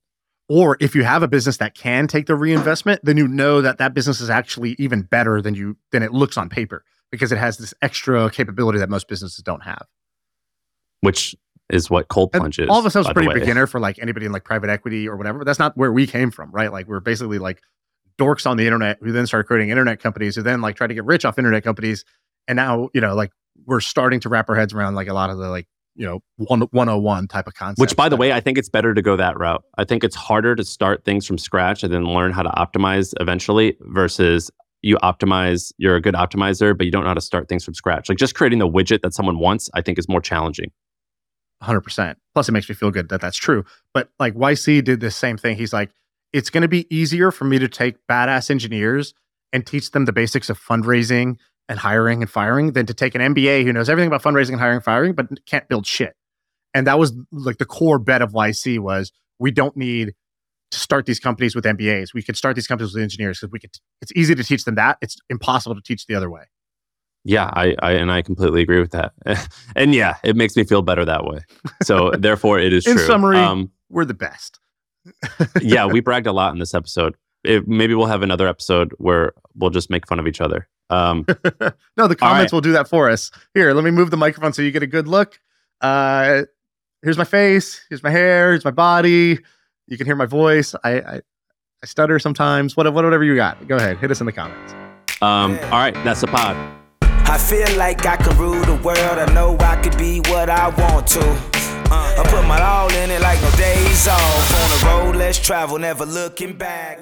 Speaker 1: Or if you have a business that can take the reinvestment, then you know that that business is actually even better than you than it looks on paper because it has this extra capability that most businesses don't have.
Speaker 3: Which is what cold plunge is.
Speaker 1: all of us was pretty beginner for like anybody in like private equity or whatever. But that's not where we came from, right? Like we're basically like dorks on the internet who then started creating internet companies who then like tried to get rich off internet companies. And now, you know, like we're starting to wrap our heads around like a lot of the like, you know, one 101 type of concepts.
Speaker 3: Which, by the way, I think it's better to go that route. I think it's harder to start things from scratch and then learn how to optimize eventually versus you optimize, you're a good optimizer, but you don't know how to start things from scratch. Like just creating the widget that someone wants, I think is more challenging.
Speaker 1: 100%. Plus, it makes me feel good that that's true. But like YC did the same thing. He's like, it's going to be easier for me to take badass engineers and teach them the basics of fundraising and hiring and firing than to take an MBA who knows everything about fundraising and hiring and firing, but can't build shit. And that was like the core bet of YC was we don't need to start these companies with MBAs. We could start these companies with engineers because we could. It's easy to teach them that. It's impossible to teach the other way.
Speaker 3: Yeah, I, I and I completely agree with that. and yeah, it makes me feel better that way. So therefore, it is
Speaker 1: In
Speaker 3: true.
Speaker 1: summary-
Speaker 3: um,
Speaker 1: We're the best.
Speaker 3: yeah, we bragged a lot in this episode. It, maybe we'll have another episode where we'll just make fun of each other. Um,
Speaker 1: no, the comments
Speaker 3: right.
Speaker 1: will do that for us. Here, let me move the microphone so you get a good look. Uh, here's my face. Here's my hair. Here's my body. You can hear my voice. I I, I stutter sometimes. What, whatever you got. Go ahead. Hit us in the comments.
Speaker 3: um, all right, that's the pod.
Speaker 2: I feel like I can rule the world. I know I could be what I want to. Uh, I put my all in it like no days off. On the road, let's travel, never looking back.